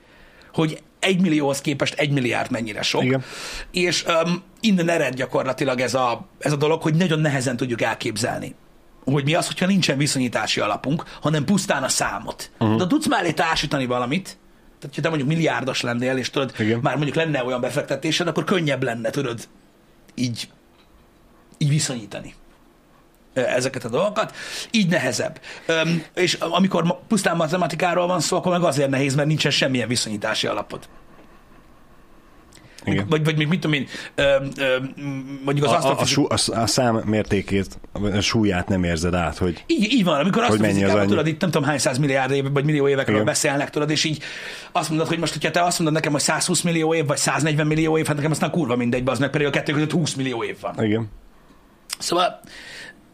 Speaker 1: Hogy egy millióhoz képest egy milliárd mennyire sok.
Speaker 2: Igen.
Speaker 1: És um, innen ered gyakorlatilag ez a, ez a dolog, hogy nagyon nehezen tudjuk elképzelni hogy mi az, hogyha nincsen viszonyítási alapunk, hanem pusztán a számot. Uh-huh. De tudsz mellé társítani valamit, tehát ha te mondjuk milliárdos lennél, és tudod,
Speaker 2: Igen.
Speaker 1: már mondjuk lenne olyan befektetésed, akkor könnyebb lenne, tudod, így, így viszonyítani ezeket a dolgokat, így nehezebb. Öm, és amikor pusztán matematikáról van szó, akkor meg azért nehéz, mert nincsen semmilyen viszonyítási alapod.
Speaker 2: Igen.
Speaker 1: Vagy, vagy még mit tudom én, öm, öm, mondjuk az
Speaker 2: A, a, a, sú, a, a szám mértékét, a súlyát nem érzed át, hogy
Speaker 1: Így, így van, amikor azt
Speaker 2: mennyi az annyi?
Speaker 1: tudod, itt nem tudom hány száz milliárd év, vagy millió évekről
Speaker 2: Igen.
Speaker 1: beszélnek, tudod, és így azt mondod, hogy most, hogyha te azt mondod nekem, hogy 120 millió év, vagy 140 millió év, hát nekem aztán kurva mindegy, az meg pedig a kettő között 20 millió év van.
Speaker 2: igen.
Speaker 1: Szóval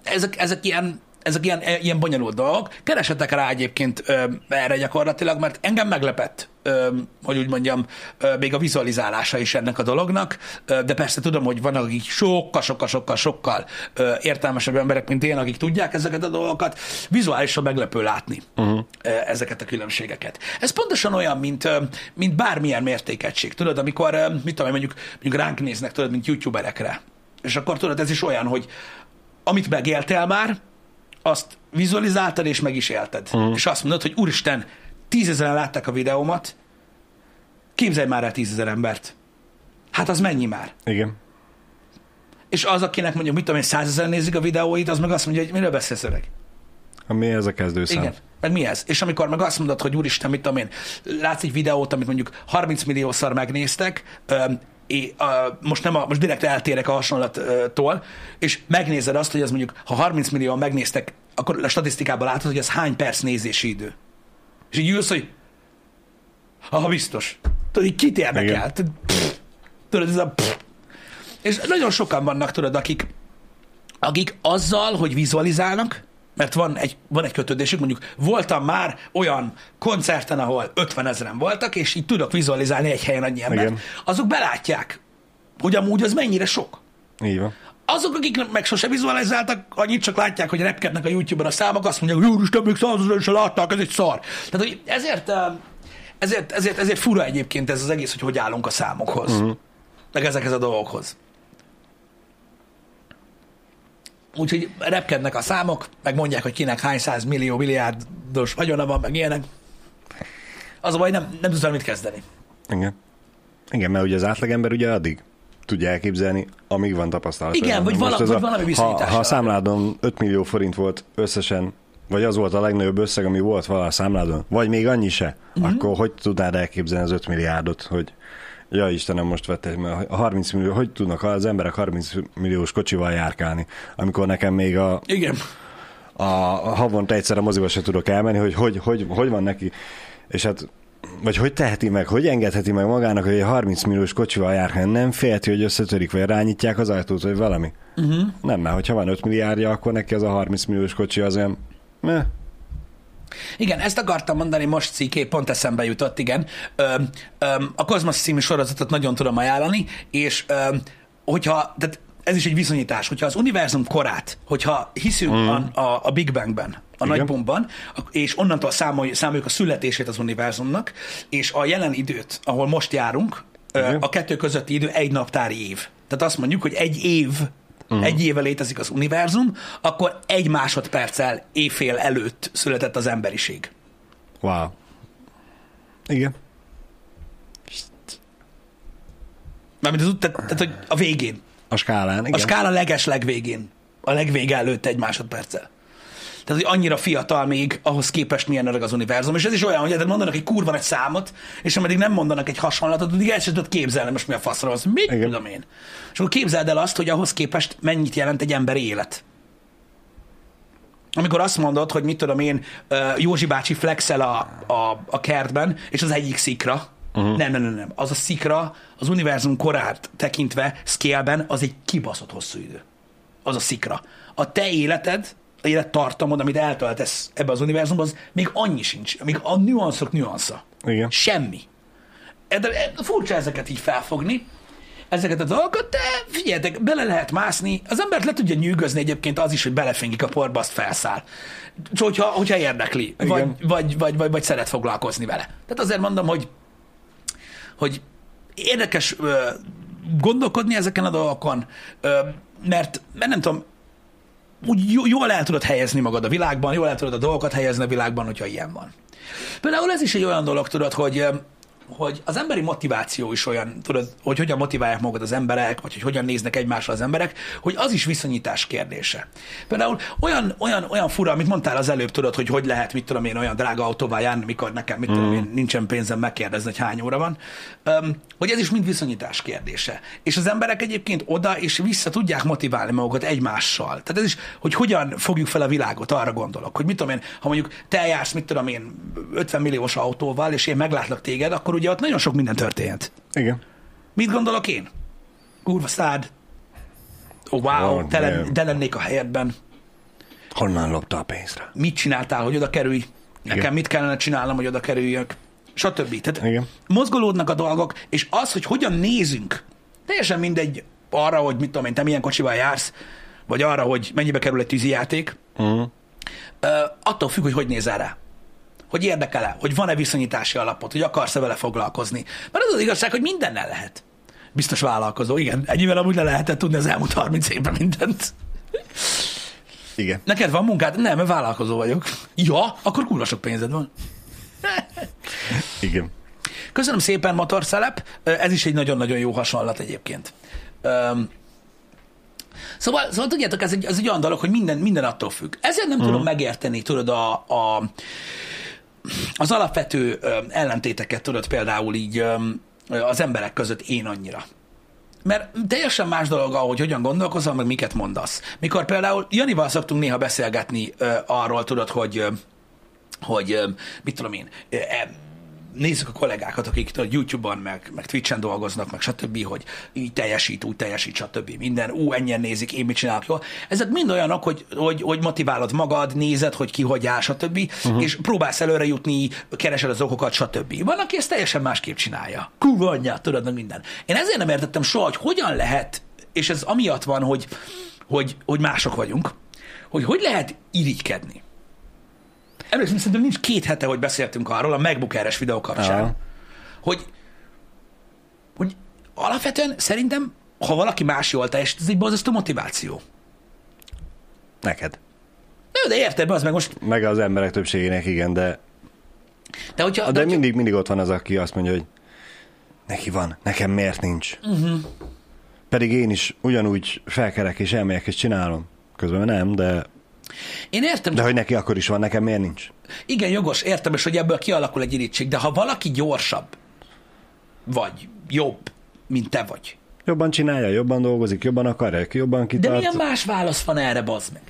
Speaker 1: ezek, ezek ilyen ezek ilyen, ilyen bonyolult dolgok. Keresetek rá egyébként ö, erre gyakorlatilag, mert engem meglepett, ö, hogy úgy mondjam, ö, még a vizualizálása is ennek a dolognak, ö, de persze tudom, hogy vannak, akik sokkal, sokkal, sokkal, sokkal ö, értelmesebb emberek, mint én, akik tudják ezeket a dolgokat. Vizuálisan meglepő látni uh-huh. ezeket a különbségeket. Ez pontosan olyan, mint, ö, mint bármilyen mértékegység. Tudod, amikor, ö, mit tudom, mondjuk, mondjuk ránk néznek, tudod, mint youtuberekre. És akkor tudod, ez is olyan, hogy amit megéltél már, azt vizualizáltad és meg is élted. Uh-huh. És azt mondod, hogy úristen, tízezeren látták a videómat, képzelj már el tízezer embert. Hát az mennyi már?
Speaker 2: Igen.
Speaker 1: És az, akinek mondjuk, mit tudom én, százezer nézik a videóit, az meg azt mondja, hogy miről beszélsz öreg?
Speaker 2: Mi ez a kezdőszám?
Speaker 1: Igen. Meg mi ez? És amikor meg azt mondod, hogy úristen, mit tudom én, látsz egy videót, amit mondjuk 30 milliószor megnéztek, é, ö, most, nem a, most direkt eltérek a hasonlattól, és megnézed azt, hogy ez mondjuk, ha 30 millióan megnéztek, akkor a statisztikában látod, hogy ez hány perc nézési idő. És így ülsz, hogy ha biztos. Tudod, így kit érdekel? Tudod, ez a pff. És nagyon sokan vannak, tudod, akik, akik azzal, hogy vizualizálnak, mert van egy, van egy kötődésük, mondjuk voltam már olyan koncerten, ahol 50 ezeren voltak, és így tudok vizualizálni egy helyen annyi embert,
Speaker 2: Igen.
Speaker 1: azok belátják, hogy amúgy az mennyire sok.
Speaker 2: Így van.
Speaker 1: Azok, akik meg sose vizualizáltak, annyit csak látják, hogy repkednek a YouTube-on a számok, azt mondják, hogy úristen, még százezeren se látták, ez egy szar. Tehát, hogy ezért, ezért, ezért, ezért fura egyébként ez az egész, hogy hogy állunk a számokhoz. Uh-huh. Meg ezekhez a dolgokhoz. Úgyhogy repkednek a számok, meg mondják, hogy kinek hány száz millió, milliárdos vagyona van, meg ilyenek. Az a baj, nem, nem tudsz mit kezdeni.
Speaker 2: Igen. Igen, mert ugye az átlagember ugye addig tudja elképzelni, amíg van tapasztalat.
Speaker 1: Igen, vagy vala- vagy valami
Speaker 2: ha,
Speaker 1: viszonyítás
Speaker 2: ha a számládon 5 millió forint volt összesen, vagy az volt a legnagyobb összeg, ami volt vala a számládon, vagy még annyi se,
Speaker 1: Mhm.
Speaker 2: uh-huh. akkor hogy tudnád elképzelni az 5 milliárdot, hogy Ja Istenem, most vette, mert a 30 millió, hogy tudnak az emberek 30 milliós kocsival járkálni, amikor nekem még a,
Speaker 1: Igen.
Speaker 2: a, a havonta egyszer a moziba se tudok elmenni, hogy hogy, hogy hogy van neki, és hát vagy hogy teheti meg, hogy engedheti meg magának, hogy egy 30 milliós kocsival jár, nem félti, hogy összetörik, vagy rányítják az ajtót, vagy valami. Uh-huh. Nem, mert hogyha van 5 milliárdja, akkor neki az a 30 milliós kocsi az olyan, meh,
Speaker 1: Igen, ezt akartam mondani most ciké, pont eszembe jutott, igen. Öm, öm, a Cosmos című sorozatot nagyon tudom ajánlani, és öm, hogyha, tehát ez is egy viszonyítás, hogyha az univerzum korát, hogyha hiszünk mm. a, a, a Big Bangben, a
Speaker 2: Igen.
Speaker 1: nagy bumbban, és onnantól számolj, számoljuk a születését az univerzumnak, és a jelen időt, ahol most járunk,
Speaker 2: Igen.
Speaker 1: a kettő közötti idő egy naptári év. Tehát azt mondjuk, hogy egy év, uh-huh. egy éve létezik az univerzum, akkor egy másodperccel éjfél előtt született az emberiség.
Speaker 2: wow. Igen.
Speaker 1: Mármint az út, tehát, tehát, hogy a végén.
Speaker 2: A skálán, igen.
Speaker 1: A skála leges legvégén. A legvége előtt egy másodperccel. Tehát, hogy annyira fiatal még ahhoz képest milyen öreg az univerzum. És ez is olyan, hogy tehát mondanak egy kurva egy számot, és ameddig nem mondanak egy hasonlatot, addig el sem tudod képzelni, most mi a faszra az. Mit
Speaker 2: Igen.
Speaker 1: tudom én? És akkor képzeld el azt, hogy ahhoz képest mennyit jelent egy ember élet. amikor azt mondod, hogy mit tudom én, Józsi bácsi flexel a, a, a kertben, és az egyik szikra, uh-huh. nem, nem, nem, nem, az a szikra az univerzum korát tekintve, scale az egy kibaszott hosszú idő. Az a szikra. A te életed, élettartamod, amit eltöltesz ebbe az univerzumban, az még annyi sincs. Még a nüanszok nüansza.
Speaker 2: Igen.
Speaker 1: Semmi. De de furcsa ezeket így felfogni, ezeket a dolgokat, de figyeljetek, bele lehet mászni. Az embert le tudja nyűgözni egyébként az is, hogy belefingik a porba, azt felszáll. Csak hogyha, hogyha érdekli, vagy, vagy, vagy, vagy, vagy szeret foglalkozni vele. Tehát azért mondom, hogy, hogy érdekes ö, gondolkodni ezeken a dolgokon, ö, mert, mert nem tudom, úgy jó- jól el tudod helyezni magad a világban, jól el tudod a dolgokat helyezni a világban, hogyha ilyen van. Például ez is egy olyan dolog, tudod, hogy hogy az emberi motiváció is olyan, tudod, hogy hogyan motiválják magad az emberek, vagy hogy hogyan néznek egymásra az emberek, hogy az is viszonyítás kérdése. Például olyan, olyan, olyan fura, amit mondtál az előbb, tudod, hogy hogy lehet, mit tudom én, olyan drága autóval járni, mikor nekem, mit tudom én, nincsen pénzem megkérdezni, hogy hány óra van, Öm, hogy ez is mind viszonyítás kérdése. És az emberek egyébként oda és vissza tudják motiválni magukat egymással. Tehát ez is, hogy hogyan fogjuk fel a világot, arra gondolok, hogy mit tudom én, ha mondjuk te jársz, mit tudom én, 50 milliós autóval, és én meglátlak téged, akkor ugye ott nagyon sok minden történhet.
Speaker 2: Igen.
Speaker 1: Mit gondolok én? Kurva szád. Oh, wow,
Speaker 2: Ó,
Speaker 1: te, len, te lennék a helyedben.
Speaker 2: Honnan lopta a pénzre?
Speaker 1: Mit csináltál, hogy oda kerülj? Nekem
Speaker 2: Igen.
Speaker 1: mit kellene csinálnom, hogy oda kerüljök? Stb. Tehát
Speaker 2: Igen.
Speaker 1: mozgolódnak a dolgok, és az, hogy hogyan nézünk, teljesen mindegy arra, hogy mit tudom én, te milyen kocsival jársz, vagy arra, hogy mennyibe kerül egy tűzijáték,
Speaker 2: Uh-huh.
Speaker 1: attól függ, hogy hogy nézel rá. Hogy érdekel-e, hogy van-e viszonyítási alapot, hogy akarsz-e vele foglalkozni. Mert az az igazság, hogy mindennel lehet. Biztos vállalkozó, igen. Ennyivel amúgy le lehetett tudni az elmúlt 30 évben mindent.
Speaker 2: Igen.
Speaker 1: Neked van munkád? Nem, mert vállalkozó vagyok. Ja, akkor kurva sok pénzed van.
Speaker 2: Igen.
Speaker 1: Köszönöm szépen, motorszelep. Ez is egy nagyon-nagyon jó hasonlat egyébként. Szóval, szóval tudjátok, ez egy, ez egy olyan dolog, hogy minden, minden attól függ. Ezért nem tudom megérteni, tudod, a, a, az alapvető ellentéteket, tudod, például így az emberek között én annyira. Mert teljesen más dolog, ahogy hogyan gondolkozol, meg miket mondasz. Mikor például Janival szoktunk néha beszélgetni arról, tudod, hogy hogy mit tudom én, nézzük a kollégákat, akik tudod, YouTube-on, meg, meg Twitch-en dolgoznak, meg stb., hogy így teljesít, úgy teljesít, stb. Minden, ú, ennyien nézik, én mit csinálok jól. Ezek mind olyanok, hogy, hogy, hogy motiválod magad, nézed, hogy ki hogy áll, stb., uh-huh. és próbálsz előre jutni, keresed az okokat, stb. Van, aki ezt teljesen másképp csinálja. Kurva anyját, tudod, meg minden. Én ezért nem értettem soha, hogy hogyan lehet, és ez amiatt van, hogy, hogy, hogy mások vagyunk, hogy hogy lehet irigykedni. Először szerintem nincs két hete, hogy beszéltünk arról a MacBook Air-es videó kapcsán,
Speaker 2: Aha.
Speaker 1: hogy, hogy alapvetően szerintem, ha valaki más jól teljesít, ez egy borzasztó motiváció.
Speaker 2: Neked.
Speaker 1: Jó, de érted, az meg most,
Speaker 2: Meg az emberek többségének igen, de,
Speaker 1: de hogyha...
Speaker 2: de
Speaker 1: de hogyha
Speaker 2: mindig, mindig ott van az, aki azt mondja, hogy neki van, nekem miért nincs. Uh-huh. Pedig én is ugyanúgy felkerek és elmegyek és csinálom. Közben nem, de,
Speaker 1: én értem,
Speaker 2: de hogy neki akkor is van, nekem miért nincs?
Speaker 1: igen, jogos, értem, és hogy ebből kialakul egy irítség, de ha valaki gyorsabb, vagy jobb, mint te vagy,
Speaker 2: Jobban csinálja, jobban dolgozik, jobban akarja, jobban
Speaker 1: de
Speaker 2: kitart.
Speaker 1: milyen más válasz van erre, bazd meg?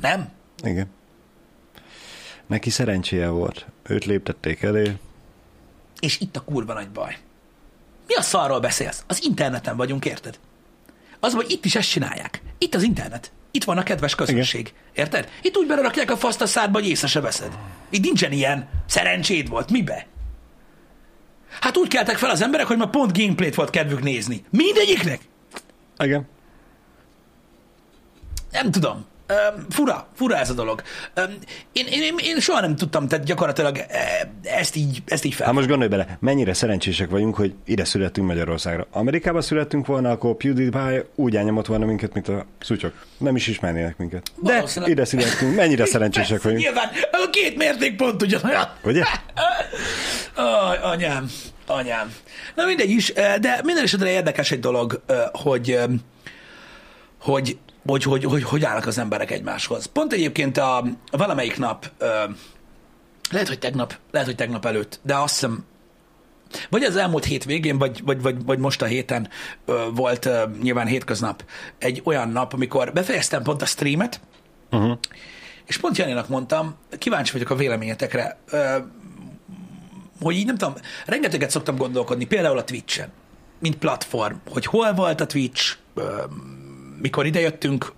Speaker 1: Nem?
Speaker 2: Igen. Neki szerencséje volt. Őt léptették elé.
Speaker 1: És itt a kurva nagy baj. Mi a szarról beszélsz? Az interneten vagyunk, érted? Az, hogy itt is ezt csinálják. Itt az internet. Itt van a kedves közönség. Érted? Itt úgy belerakják a faszt a szádba, hogy észre se veszed. Itt nincsen ilyen. Szerencséd volt. Mibe? Hát úgy keltek fel az emberek, hogy ma pont gameplayt volt kedvük nézni. Mindegyiknek.
Speaker 2: Igen.
Speaker 1: Nem tudom. Fura, fura ez a dolog. Öm, én, én, én, soha nem tudtam, tehát gyakorlatilag e, ezt így, ezt így fel.
Speaker 2: Hát most gondolj bele, mennyire szerencsések vagyunk, hogy ide születtünk Magyarországra. Amerikába születtünk volna, akkor PewDiePie úgy elnyomott volna minket, mint a szutyok. Nem is ismernének minket. De ide születtünk, mennyire szerencsések vagyunk.
Speaker 1: Nyilván, a két mértékpont ugyanolyan.
Speaker 2: Ugye?
Speaker 1: Aj, anyám, anyám. Na mindegy is, de minden esetre érdekes egy dolog, hogy, hogy, hogy, hogy, hogy, hogy állnak az emberek egymáshoz. Pont egyébként a, a valamelyik nap, eh, lehet, hogy tegnap, lehet, hogy tegnap előtt, de azt hiszem, vagy az elmúlt hét végén, vagy, vagy, vagy, vagy most a héten ö, volt ö, nyilván hétköznap egy olyan nap, amikor befejeztem pont a streamet,
Speaker 2: Uh-huh.
Speaker 1: és pont Janinak mondtam, kíváncsi vagyok a véleményetekre, ö, hogy így nem tudom, rengeteget szoktam gondolkodni, például a Twitch-en, mint platform, hogy hol volt a Twitch, ö, mikor idejöttünk,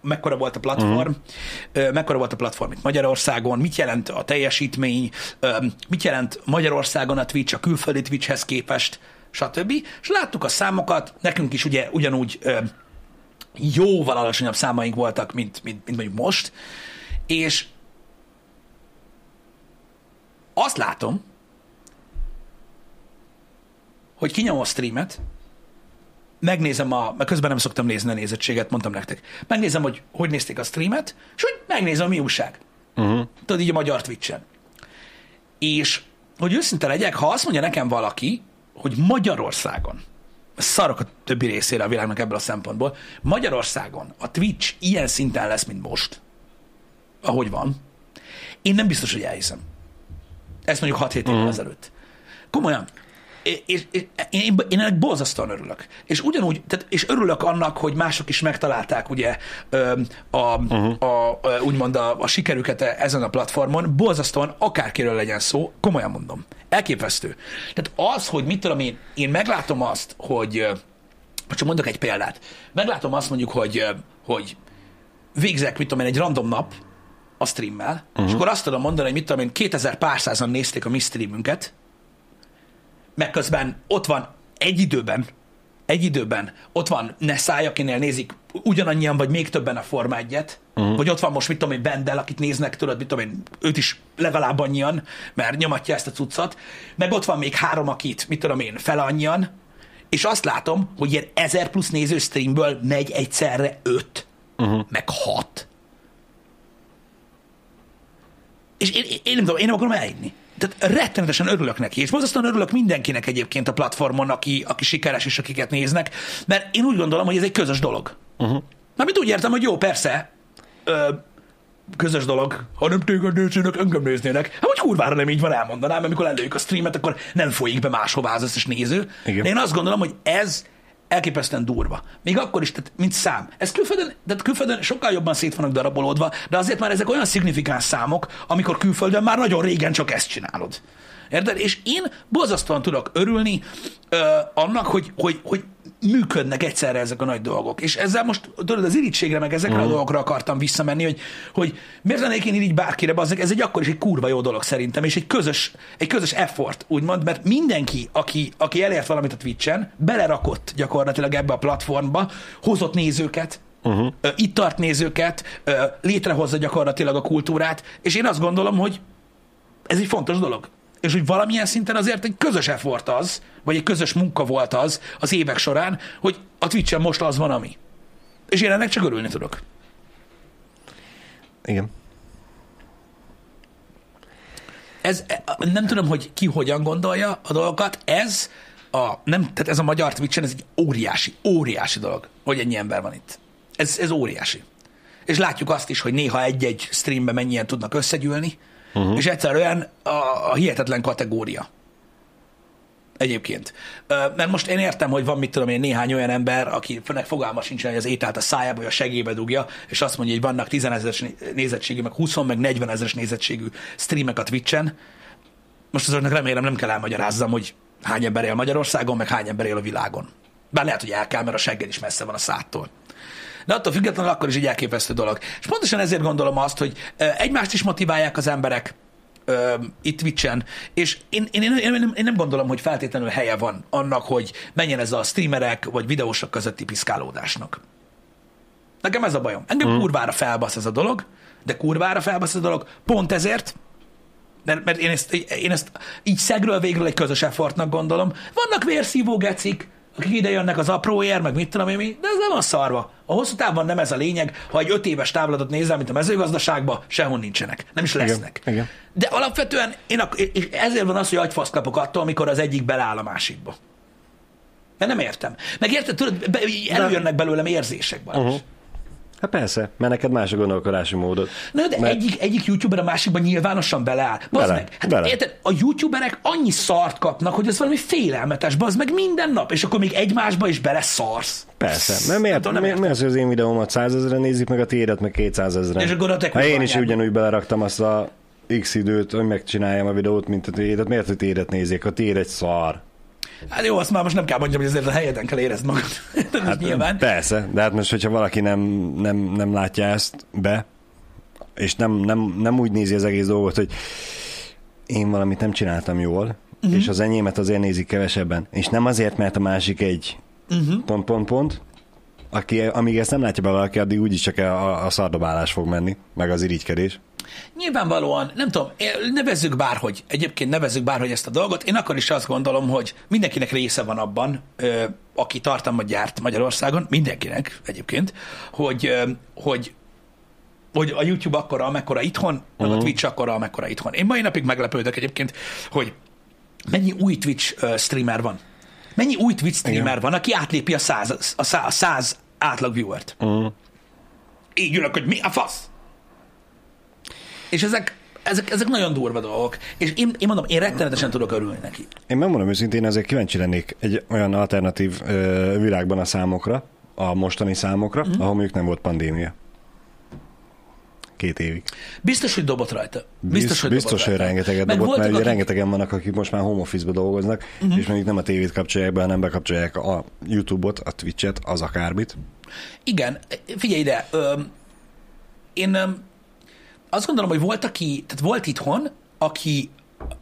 Speaker 1: mekkora volt a platform, uh-huh. mekkora volt a platform itt Magyarországon, mit jelent a teljesítmény, mit jelent Magyarországon a Twitch a külföldi Twitchhez képest, stb. És láttuk a számokat, nekünk is ugye ugyanúgy jóval alacsonyabb számaink voltak, mint, mint, mint mondjuk most, és azt látom, hogy kinyom a streamet, megnézem a, mert közben nem szoktam nézni a nézettséget, mondtam nektek. Megnézem, hogy hogy nézték a streamet, és hogy megnézem, mi újság. Uh-huh. Tudod, így a magyar Twitch-en. És, hogy őszinte legyek, ha azt mondja nekem valaki, hogy Magyarországon, szarok a többi részére a világnak ebből a szempontból, Magyarországon a Twitch ilyen szinten lesz, mint most, ahogy van, én nem biztos, hogy elhiszem. Ezt mondjuk 6-7 évvel uh-huh. ezelőtt. Komolyan, és, és, én, én ennek borzasztóan örülök. És ugyanúgy, tehát, és örülök annak, hogy mások is megtalálták ugye a, uh-huh. a, a, úgymond a, a sikerüket ezen a platformon, borzasztóan akárkiről legyen szó, komolyan mondom. Elképesztő. Tehát az, hogy mit tudom én, én meglátom azt, hogy csak mondok egy példát. Meglátom azt mondjuk, hogy, hogy végzek, mit tudom én, egy random nap a streammel, uh-huh. és akkor azt tudom mondani, hogy mit tudom én, 2000 pár százan nézték a mi streamünket, meg közben ott van egy időben, egy időben ott van Nessai, akinél nézik ugyanannyian, vagy még többen a Forma 1 uh-huh. vagy ott van most, mit tudom én, Bendel, akit néznek, tudod, mit tudom én, őt is legalább annyian, mert nyomatja ezt a cuccat, meg ott van még három, akit, mit tudom én, fel annyian, és azt látom, hogy ilyen ezer plusz néző streamből megy egyszerre öt, uh-huh. meg hat. És én, én, én nem tudom, én nem akarom elhinni tehát rettenetesen örülök neki, és borzasztóan örülök mindenkinek egyébként a platformon, aki, aki sikeres és akiket néznek, mert én úgy gondolom, hogy ez egy közös dolog. Uh-huh. Mármint úgy értem, hogy jó, persze, ö, közös dolog, ha nem téged néznének, engem néznének. Hát, hogy kurvára nem így van, elmondanám, amikor előjük a streamet, akkor nem folyik be máshová az összes néző. Igen. De én azt gondolom, hogy ez elképesztően durva. Még akkor is, tehát, mint szám. Ez külföldön, tehát külföldön sokkal jobban szét vannak darabolódva, de azért már ezek olyan szignifikáns számok, amikor külföldön már nagyon régen csak ezt csinálod. Érted? És én borzasztóan tudok örülni ö, annak, hogy, hogy, hogy működnek egyszerre ezek a nagy dolgok. És ezzel most, tudod, az irítségre, meg ezekre uh-huh. a dolgokra akartam visszamenni, hogy, hogy miért lennék én így bárkire, bazzak, ez egy akkor is egy kurva jó dolog szerintem, és egy közös, egy közös effort, úgymond, mert mindenki, aki, aki elért valamit a Twitch-en, belerakott gyakorlatilag ebbe a platformba, hozott nézőket, uh-huh. itt tart nézőket, létrehozza gyakorlatilag a kultúrát, és én azt gondolom, hogy ez egy fontos dolog és hogy valamilyen szinten azért egy közös effort az, vagy egy közös munka volt az az évek során, hogy a twitch most az van, ami. És én ennek csak örülni tudok.
Speaker 2: Igen.
Speaker 1: Ez, nem tudom, hogy ki hogyan gondolja a dolgokat, ez a, nem, tehát ez a magyar twitch ez egy óriási, óriási dolog, hogy ennyi ember van itt. Ez, ez óriási. És látjuk azt is, hogy néha egy-egy streamben mennyien tudnak összegyűlni, uh-huh. és egyszerűen a, a hihetetlen kategória. Egyébként. Mert most én értem, hogy van, mit tudom én, néhány olyan ember, akinek fogalma sincs, hogy az ételt a szájába, vagy a segébe dugja, és azt mondja, hogy vannak 10 ezeres nézettségű, meg 20, meg 40 ezeres nézettségű streamek a Twitch-en. Most azoknak remélem nem kell elmagyarázzam, hogy hány ember él Magyarországon, meg hány ember él a világon. Bár lehet, hogy el kell, mert a segged is messze van a száttól de attól függetlenül akkor is egy elképesztő dolog. És pontosan ezért gondolom azt, hogy egymást is motiválják az emberek, itt Twitch-en, és én, én, én, én, én nem gondolom, hogy feltétlenül helye van annak, hogy menjen ez a streamerek vagy videósok közötti piszkálódásnak. Nekem ez a bajom. Engem mm. kurvára felbasz ez a dolog, de kurvára felbasz ez a dolog, pont ezért, mert, mert én, ezt, én ezt így szegről végről egy közös effortnak gondolom. Vannak vérszívó gecik, akik ide jönnek az apróért, meg mit tudom én mi, de ez nem a szarva. A hosszú távon nem ez a lényeg, ha egy öt éves távlatot nézel, mint a mezőgazdaságban, sehol nincsenek. Nem is lesznek.
Speaker 2: Igen, igen.
Speaker 1: De alapvetően én ak- és ezért van az, hogy agyfasz kapok attól, amikor az egyik beláll a másikba. Mert nem értem. Meg érted, tudod, be, előjönnek belőlem érzések. Uh-huh.
Speaker 2: Hát persze, mert neked más a gondolkodási módod.
Speaker 1: Na, de
Speaker 2: Mert-
Speaker 1: egyik, egyik youtuber a másikban nyilvánosan beleáll. Bazd
Speaker 2: Bele,
Speaker 1: meg, hát
Speaker 2: bele.
Speaker 1: érted, a youtuberek annyi szart kapnak, hogy ez valami félelmetes, bazd meg minden nap, és akkor még egymásba is bele szarsz.
Speaker 2: Persze. Mert miért,
Speaker 1: tudom, nem
Speaker 2: mi,
Speaker 1: értem.
Speaker 2: mi az, hogy az én videómat százezren nézik, meg a tiédet meg kétszázezren?
Speaker 1: És akkor a
Speaker 2: én is ugyanúgy beleraktam azt a x időt, hogy megcsináljam a videót, mint a tiédet, miért a tiédet nézik? A tiéd egy szar.
Speaker 1: Hát jó, azt már most nem kell mondjam, hogy azért a helyeden kell érezd magad. hát, nyilván.
Speaker 2: Persze, de hát most, hogyha valaki nem, nem, nem látja ezt be, és nem, nem, nem úgy nézi az egész dolgot, hogy én valamit nem csináltam jól, uh-huh. és az enyémet azért nézik kevesebben, és nem azért, mert a másik egy uh-huh. pont, pont, pont, aki, amíg ezt nem látja be valaki, addig úgyis csak a, a szardobálás fog menni, meg az irigykedés.
Speaker 1: Nyilvánvalóan, nem tudom, nevezzük bárhogy, egyébként nevezzük bárhogy ezt a dolgot. Én akkor is azt gondolom, hogy mindenkinek része van abban, ö, aki tartalmat gyárt Magyarországon, mindenkinek egyébként, hogy, ö, hogy hogy a YouTube akkora, amekkora itthon, meg a Twitch akkora, amekkora itthon. Én mai napig meglepődök egyébként, hogy mennyi új Twitch streamer van. Mennyi új Twitch streamer
Speaker 2: Igen.
Speaker 1: van, aki átlépi a száz, a száz, a száz átlag viewert.
Speaker 2: Uh-huh.
Speaker 1: Így ülök, hogy mi a fasz? És ezek, ezek, ezek nagyon durva dolgok. És én, én mondom, én rettenetesen tudok örülni neki.
Speaker 2: Én megmondom őszintén, ezért kíváncsi lennék egy olyan alternatív ö, világban a számokra, a mostani számokra, uh-huh. ahol mondjuk nem volt pandémia. Két évig.
Speaker 1: Biztos, hogy dobott rajta.
Speaker 2: Biztos,
Speaker 1: Biztos, hogy,
Speaker 2: biztos, hogy
Speaker 1: rajta.
Speaker 2: rengeteget
Speaker 1: Meg
Speaker 2: dobott, mert
Speaker 1: akik-
Speaker 2: rengetegen vannak, akik most már home office-ba dolgoznak, uh-huh. és mondjuk nem a tévét kapcsolják be, hanem bekapcsolják a YouTube-ot, a Twitch-et, az akármit.
Speaker 1: Igen, figyelj ide, öm, én öm, azt gondolom, hogy volt, aki, tehát volt itthon, aki,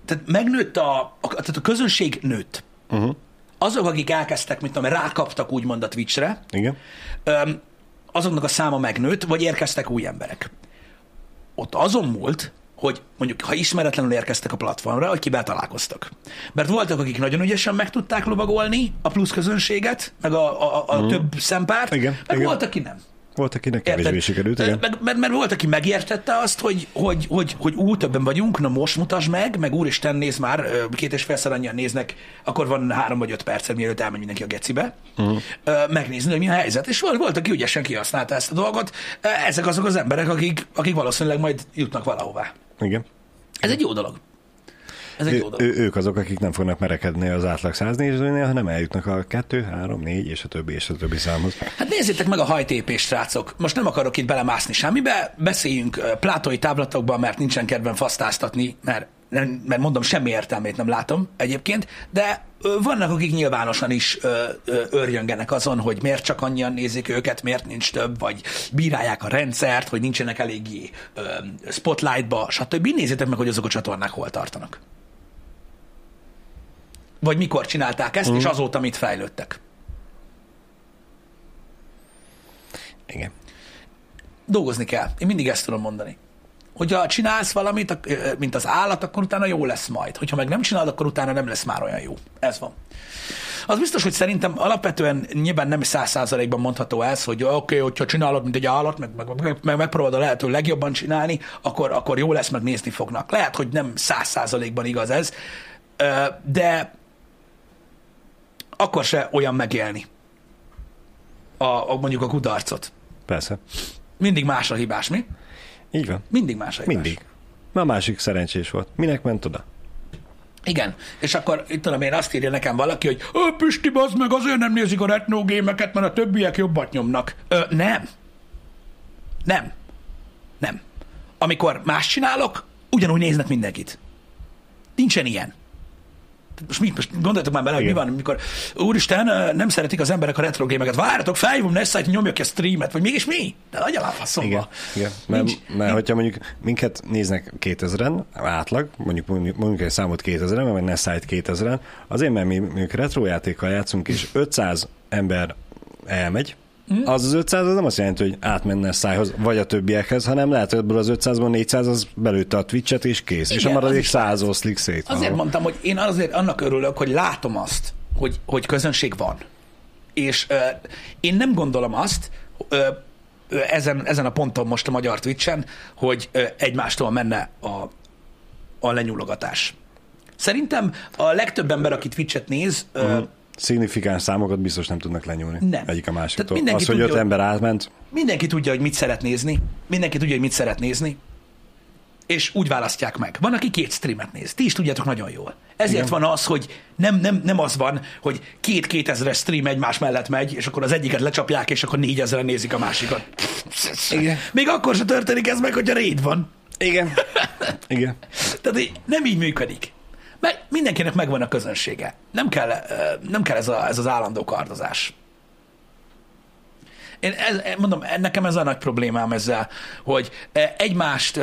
Speaker 1: tehát megnőtt a, a tehát a közönség nőtt.
Speaker 2: Uh-huh.
Speaker 1: Azok, akik elkezdtek, mint tudom, rákaptak úgymond a Twitchre,
Speaker 2: Igen?
Speaker 1: öm, azoknak a száma megnőtt, vagy érkeztek új emberek. Ott azon múlt, hogy mondjuk, ha ismeretlenül érkeztek a platformra, hogy kivel találkoztak. Mert voltak, akik nagyon ügyesen meg tudták lovagolni a plusz közönséget, meg a, a, a mm. több szempárt.
Speaker 2: Igen,
Speaker 1: meg
Speaker 2: igen.
Speaker 1: volt, aki nem.
Speaker 2: Volt, akinek kevésbé sikerült, igen.
Speaker 1: Meg, mert, mert volt, aki megértette azt, hogy, hogy, hogy, hogy ú, többen vagyunk, na most mutasd meg, meg úristen, néz már, két és félszer annyian néznek, akkor van három vagy öt percet, mielőtt elmegy mindenki a gecibe, uh-huh. megnézni, hogy mi a helyzet. És volt, volt, aki ügyesen kihasználta ezt a dolgot. Ezek azok az emberek, akik, akik valószínűleg majd jutnak valahová.
Speaker 2: Igen.
Speaker 1: Ez egy jó dolog. Ez egy
Speaker 2: Ő,
Speaker 1: dolog.
Speaker 2: ő, ők azok, akik nem fognak merekedni az átlag 100 nézőnél, hanem eljutnak a 2, 3, 4 és a többi és a többi számhoz.
Speaker 1: Hát nézzétek meg a hajtépést, srácok. Most nem akarok itt belemászni semmibe, beszéljünk ö, plátói táblatokban, mert nincsen kedvem fasztáztatni, mert, nem, mert mondom, semmi értelmét nem látom egyébként, de vannak, akik nyilvánosan is örjöngenek azon, hogy miért csak annyian nézik őket, miért nincs több, vagy bírálják a rendszert, hogy nincsenek eléggé spotlightba, stb. Nézzétek meg, hogy azok a csatornák hol tartanak. Vagy mikor csinálták ezt, mm. és azóta mit fejlődtek.
Speaker 2: Igen.
Speaker 1: dolgozni kell. Én mindig ezt tudom mondani. Hogyha csinálsz valamit, mint az állat, akkor utána jó lesz majd. Hogyha meg nem csinálod, akkor utána nem lesz már olyan jó. Ez van. Az biztos, hogy szerintem alapvetően nyilván nem száz százalékban mondható ez, hogy oké, okay, hogyha csinálod, mint egy állat, meg, meg, meg, meg megpróbálod a lehető legjobban csinálni, akkor, akkor jó lesz, meg nézni fognak. Lehet, hogy nem száz százalékban igaz ez, de akkor se olyan megélni a, a, mondjuk a kudarcot.
Speaker 2: Persze.
Speaker 1: Mindig más a hibás, mi?
Speaker 2: Így van.
Speaker 1: Mindig más a hibás.
Speaker 2: Mindig. Ma a másik szerencsés volt. Minek ment oda?
Speaker 1: Igen, és akkor itt tudom én azt írja nekem valaki, hogy Ö, Pisti, bazd meg, azért nem nézik a retnógémeket, mert a többiek jobbat nyomnak. Ö, nem. Nem. Nem. Amikor más csinálok, ugyanúgy néznek mindenkit. Nincsen ilyen. Most, mi, most gondoljatok már bele, hogy mi van, amikor úristen, nem szeretik az emberek a retrogémeket. Várjatok, felhívom Nessait, nyomja ki a streamet, vagy mégis mi? De adja már faszomba.
Speaker 2: Igen, igen. Mert,
Speaker 1: Nincs-
Speaker 2: mert hogyha mondjuk minket néznek 2000-en, átlag, mondjuk mondjuk, egy számot 2000-en, vagy ne szájt 2000-en, azért, mert mi mondjuk retrojátékkal játszunk, és 500 ember elmegy? Az az 500 az nem azt jelenti, hogy átmenne a szájhoz, vagy a többiekhez, hanem lehet, hogy ebből az 500-ból 400 az belőtte a Twitch-et, és kész. és a
Speaker 1: Igen,
Speaker 2: maradék
Speaker 1: is
Speaker 2: 100 oszlik szét.
Speaker 1: Azért mondtam, hogy én azért annak örülök, hogy látom azt, hogy, hogy közönség van. És ö, én nem gondolom azt, ö, ö, ezen, ezen a ponton most a magyar Twitch-en, hogy ö, egymástól menne a, a lenyúlogatás. Szerintem a legtöbb ember, aki Twitch-et néz, ö,
Speaker 2: Szignifikáns számokat biztos nem tudnak lenyúlni.
Speaker 1: Nem.
Speaker 2: Egyik a
Speaker 1: Tehát
Speaker 2: másiktól.
Speaker 1: mindenki
Speaker 2: Az, hogy
Speaker 1: tudja,
Speaker 2: öt
Speaker 1: hogy-
Speaker 2: ember átment,
Speaker 1: Mindenki tudja, hogy mit szeret nézni. Mindenki tudja, hogy mit szeret nézni. És úgy választják meg. Van, aki két streamet néz. Ti is tudjátok nagyon jól. Ezért
Speaker 2: Igen.
Speaker 1: van az, hogy nem, nem, nem az van, hogy két kétezres stream egymás mellett megy, és akkor az egyiket lecsapják, és akkor négyezeren nézik a másikat.
Speaker 2: Igen.
Speaker 1: Még akkor sem történik ez meg, hogyha raid van.
Speaker 2: Igen. Igen.
Speaker 1: Tehát nem így működik. Mert mindenkinek megvan a közönsége. Nem kell, nem kell ez, a, ez az állandó kardozás. Én ez, mondom, nekem ez a nagy problémám ezzel, hogy ö, egymást,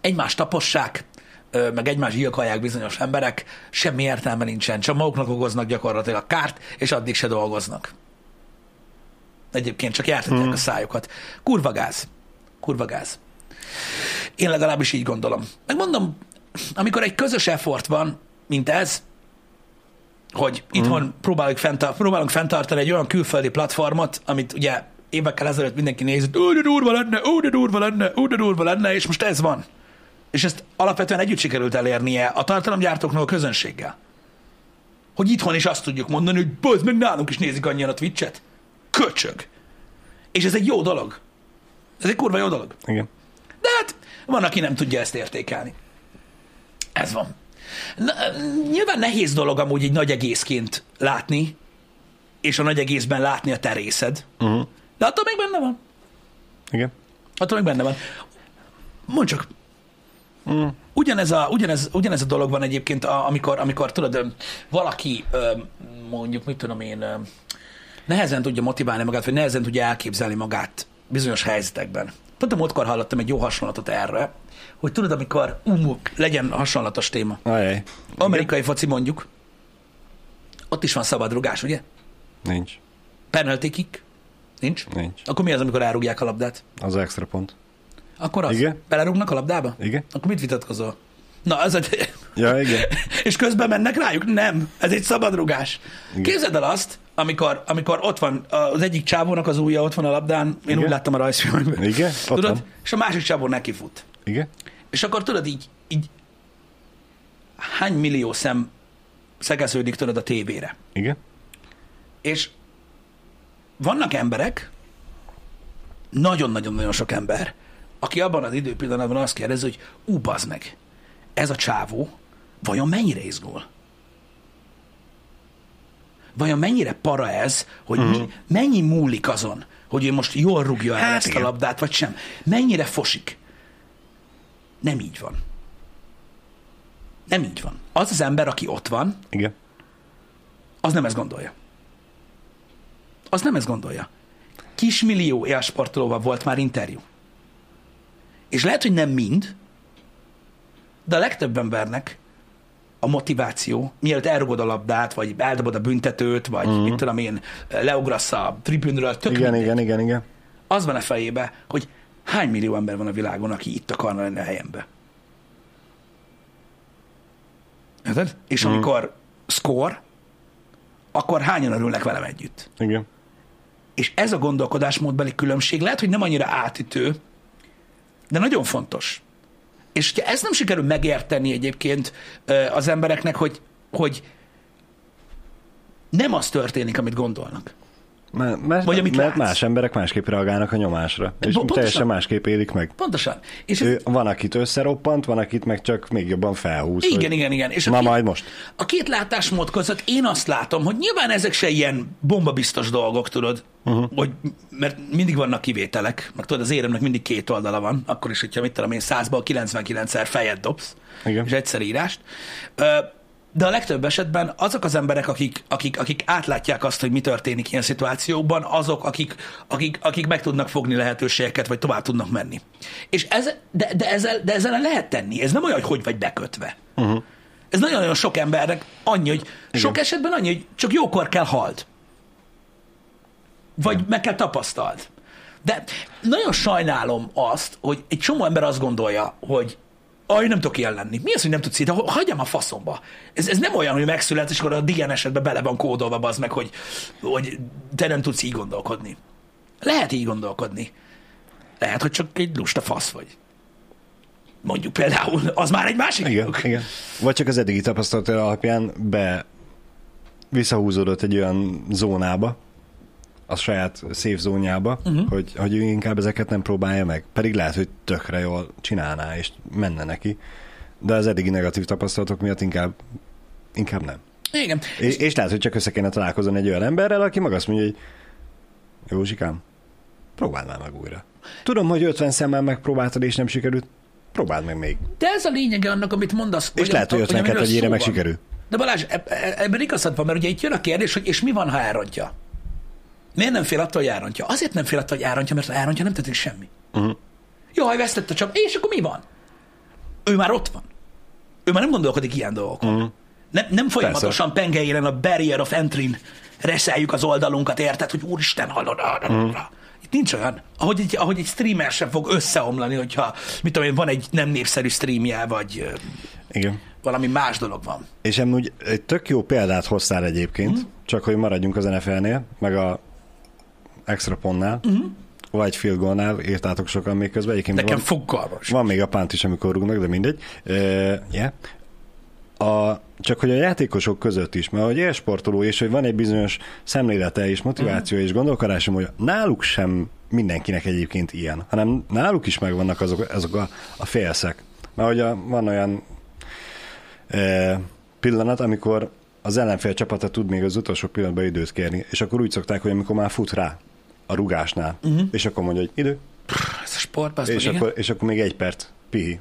Speaker 1: egymást tapossák, meg egymást gyilkolják bizonyos emberek, semmi értelme nincsen, csak maguknak okoznak gyakorlatilag kárt, és addig se dolgoznak. Egyébként csak jártatják mm. a szájukat. Kurva gáz. Kurva gáz. Én legalábbis így gondolom. Megmondom, amikor egy közös effort van, mint ez, hogy itthon mm. próbálunk, fenntar- próbálunk fenntartani egy olyan külföldi platformot, amit ugye évekkel ezelőtt mindenki nézett, ó, de durva lenne, ó, de durva lenne, ó, de durva lenne, és most ez van. És ezt alapvetően együtt sikerült elérnie a tartalomgyártóknak a közönséggel. Hogy itthon is azt tudjuk mondani, hogy bazd meg nálunk is nézik annyian a Twitch-et. Köcsög. És ez egy jó dolog. Ez egy kurva jó dolog.
Speaker 2: Igen.
Speaker 1: De hát van, aki nem tudja ezt értékelni. Ez van. Na, nyilván nehéz dolog amúgy egy nagy egészként látni, és a nagy egészben látni a te részed.
Speaker 2: Uh-huh.
Speaker 1: De attól még benne van.
Speaker 2: Igen.
Speaker 1: Attól még benne van. Mondd csak,
Speaker 2: Mm.
Speaker 1: ugyanez a, ugyanez, ugyanez a dolog van egyébként, a- amikor, amikor tudod, valaki mondjuk, mit tudom én, nehezen tudja motiválni magát, vagy nehezen tudja elképzelni magát bizonyos helyzetekben. Pont a múltkor hallottam egy jó hasonlatot erre, hogy tudod, amikor um, legyen hasonlatos téma.
Speaker 2: Ajaj.
Speaker 1: Amerikai foci mondjuk, ott is van szabadrugás, ugye?
Speaker 2: Nincs.
Speaker 1: Penalty kick, nincs?
Speaker 2: Nincs.
Speaker 1: Akkor mi az, amikor elrúgják a labdát?
Speaker 2: Az extra pont.
Speaker 1: Akkor az.
Speaker 2: Igen.
Speaker 1: Belerúgnak a labdába?
Speaker 2: Igen.
Speaker 1: Akkor mit vitatkozol? Na, ez egy...
Speaker 2: Ja, igen.
Speaker 1: és közben mennek rájuk? Nem, ez egy szabadrugás.
Speaker 2: Igen.
Speaker 1: Képzeld el azt, amikor, amikor ott van az egyik csávónak az ujja, ott van a labdán, én
Speaker 2: Igen.
Speaker 1: úgy láttam a rajzfilmben.
Speaker 2: Igen,
Speaker 1: Tudod?
Speaker 2: van.
Speaker 1: És a másik csávó neki fut.
Speaker 2: Igen.
Speaker 1: És akkor tudod így, így hány millió szem szegeződik tudod a tévére.
Speaker 2: Igen.
Speaker 1: És vannak emberek, nagyon-nagyon-nagyon sok ember, aki abban az időpillanatban azt kérdezi, hogy ú, bazd meg, ez a csávó vajon mennyire izgul? Vajon mennyire para ez, hogy uh-huh. mi, mennyi múlik azon, hogy ő most jól rúgja el
Speaker 2: Hát
Speaker 1: ezt
Speaker 2: igen.
Speaker 1: a labdát, vagy sem? Mennyire fosik? Nem így van. Nem így van. Az az ember, aki ott van,
Speaker 2: Igen.
Speaker 1: az nem ezt gondolja. Az nem ezt gondolja. Kismillió élsportolóval volt már interjú. És lehet, hogy nem mind, de a legtöbb embernek a motiváció, mielőtt elrugod a labdát, vagy eldobod a büntetőt, vagy uh-huh. mit tudom én, leugrasz a tribünről, tök
Speaker 2: Igen,
Speaker 1: mindegy.
Speaker 2: igen, igen, igen.
Speaker 1: Az van a fejébe, hogy hány millió ember van a világon, aki itt akarna lenni a helyembe. Érted? És
Speaker 2: Mhm.
Speaker 1: amikor score, akkor hányan örülnek velem együtt.
Speaker 2: Igen.
Speaker 1: És ez a gondolkodásmódbeli különbség lehet, hogy nem annyira átütő, de nagyon fontos. És hogyha ezt nem sikerül megérteni egyébként az embereknek, hogy, hogy nem az történik, amit gondolnak.
Speaker 2: Mert, mert,
Speaker 1: Vagy amit
Speaker 2: mert
Speaker 1: látsz.
Speaker 2: más emberek másképp reagálnak a nyomásra. És
Speaker 1: pontosan.
Speaker 2: teljesen másképp élik meg.
Speaker 1: Pontosan. És ez,
Speaker 2: van, akit összeroppant, van, akit meg csak még jobban felhúz.
Speaker 1: igen,
Speaker 2: hogy
Speaker 1: igen, igen. És
Speaker 2: Na
Speaker 1: két-
Speaker 2: majd most.
Speaker 1: A két látásmód között én azt látom, hogy nyilván ezek se ilyen bombabiztos dolgok, tudod, uh-huh. hogy, mert mindig vannak kivételek, meg tudod, az éremnek mindig két oldala van, akkor is, hogyha mit tudom én, 100-ból 99-szer fejet dobsz,
Speaker 2: Igen.
Speaker 1: és egyszer írást. Ö, De a legtöbb esetben azok az emberek, akik, akik, akik átlátják azt, hogy mi történik ilyen szituációkban, azok, akik, akik, akik meg tudnak fogni lehetőségeket, vagy tovább tudnak menni. És ez, de, de, ezzel, de ezzel lehet tenni. Ez nem olyan, hogy hogy vagy bekötve. Uh-huh. Ez nagyon-nagyon sok embernek annyi, hogy sok esetben annyi, hogy csak jókor kell halt. Vagy meg kell tapasztald. De nagyon sajnálom azt, hogy egy csomó ember azt gondolja, hogy aj, nem tudok ilyen lenni. Mi az, hogy nem tudsz? De hagyjam a faszomba. Ez, ez nem olyan, hogy megszület, és akkor a DN esetben bele van kódolva az meg, hogy, hogy te nem tudsz így gondolkodni. Lehet így gondolkodni. Lehet, hogy csak egy lusta fasz vagy. Mondjuk például, az már egy másik
Speaker 2: Igen,
Speaker 1: dolog.
Speaker 2: igen. Vagy csak az eddigi tapasztalat alapján be visszahúzódott egy olyan zónába, a saját safe zónjába, uh-huh. hogy, hogy ő inkább ezeket nem próbálja meg. Pedig lehet, hogy tökre jól csinálná, és menne neki. De az eddigi negatív tapasztalatok miatt inkább, inkább nem.
Speaker 1: Igen.
Speaker 2: És, és lehet, hogy csak össze kéne találkozni egy olyan emberrel, aki maga azt mondja, hogy Józsikám, próbáld már meg újra. Tudom, hogy 50 szemmel megpróbáltad, és nem sikerült. Próbáld meg még.
Speaker 1: De ez a lényege annak, amit mondasz.
Speaker 2: És lehet, hogy 52
Speaker 1: amiről
Speaker 2: egyére meg sikerül.
Speaker 1: De Balázs, eb- e- ebben igazad van, mert ugye itt jön a kérdés, hogy és mi van, ha elrontja? Miért nem fél attól, hogy elrontja? Azért nem fél attól, hogy elrontja, mert ha elrontja, nem történik semmi.
Speaker 2: Uh-huh.
Speaker 1: Jaj, vesztett a csap, és akkor mi van? Ő már ott van. Ő már nem gondolkodik ilyen dolgokon.
Speaker 2: Uh-huh.
Speaker 1: Nem, nem folyamatosan pengeéren a barrier of entry-n reszeljük az oldalunkat, érted, hogy úristen, hallod, uh-huh. Itt nincs olyan, ahogy egy, ahogy egy streamer sem fog összeomlani, hogyha, mit tudom én, van egy nem népszerű streamje, vagy
Speaker 2: Igen.
Speaker 1: valami más dolog van.
Speaker 2: És amúgy egy tök jó példát hoztál egyébként, mm. csak hogy maradjunk az NFL-nél, meg a extra pontnál,
Speaker 1: Mhm.
Speaker 2: mm. vagy field goalnál, írtátok sokan még közben. Egyébként
Speaker 1: Nekem
Speaker 2: van,
Speaker 1: fogalmas.
Speaker 2: van még a pánt is, amikor rúgnak, de mindegy. Uh, yeah. a, csak hogy a játékosok között is, mert hogy élsportoló, és hogy van egy bizonyos szemlélete és motiváció
Speaker 1: Mhm.
Speaker 2: és gondolkodásom, hogy náluk sem mindenkinek egyébként ilyen, hanem náluk is megvannak azok, azok a, a félszek. Mert hogy a, van olyan e, pillanat, amikor az ellenfél csapata tud még az utolsó pillanatban időt kérni, és akkor úgy szokták, hogy amikor már fut rá a rugásnál, uh-huh. és akkor mondja, hogy idő,
Speaker 1: Ez a sport, azt
Speaker 2: és
Speaker 1: igen.
Speaker 2: akkor, és akkor még egy perc, pihi,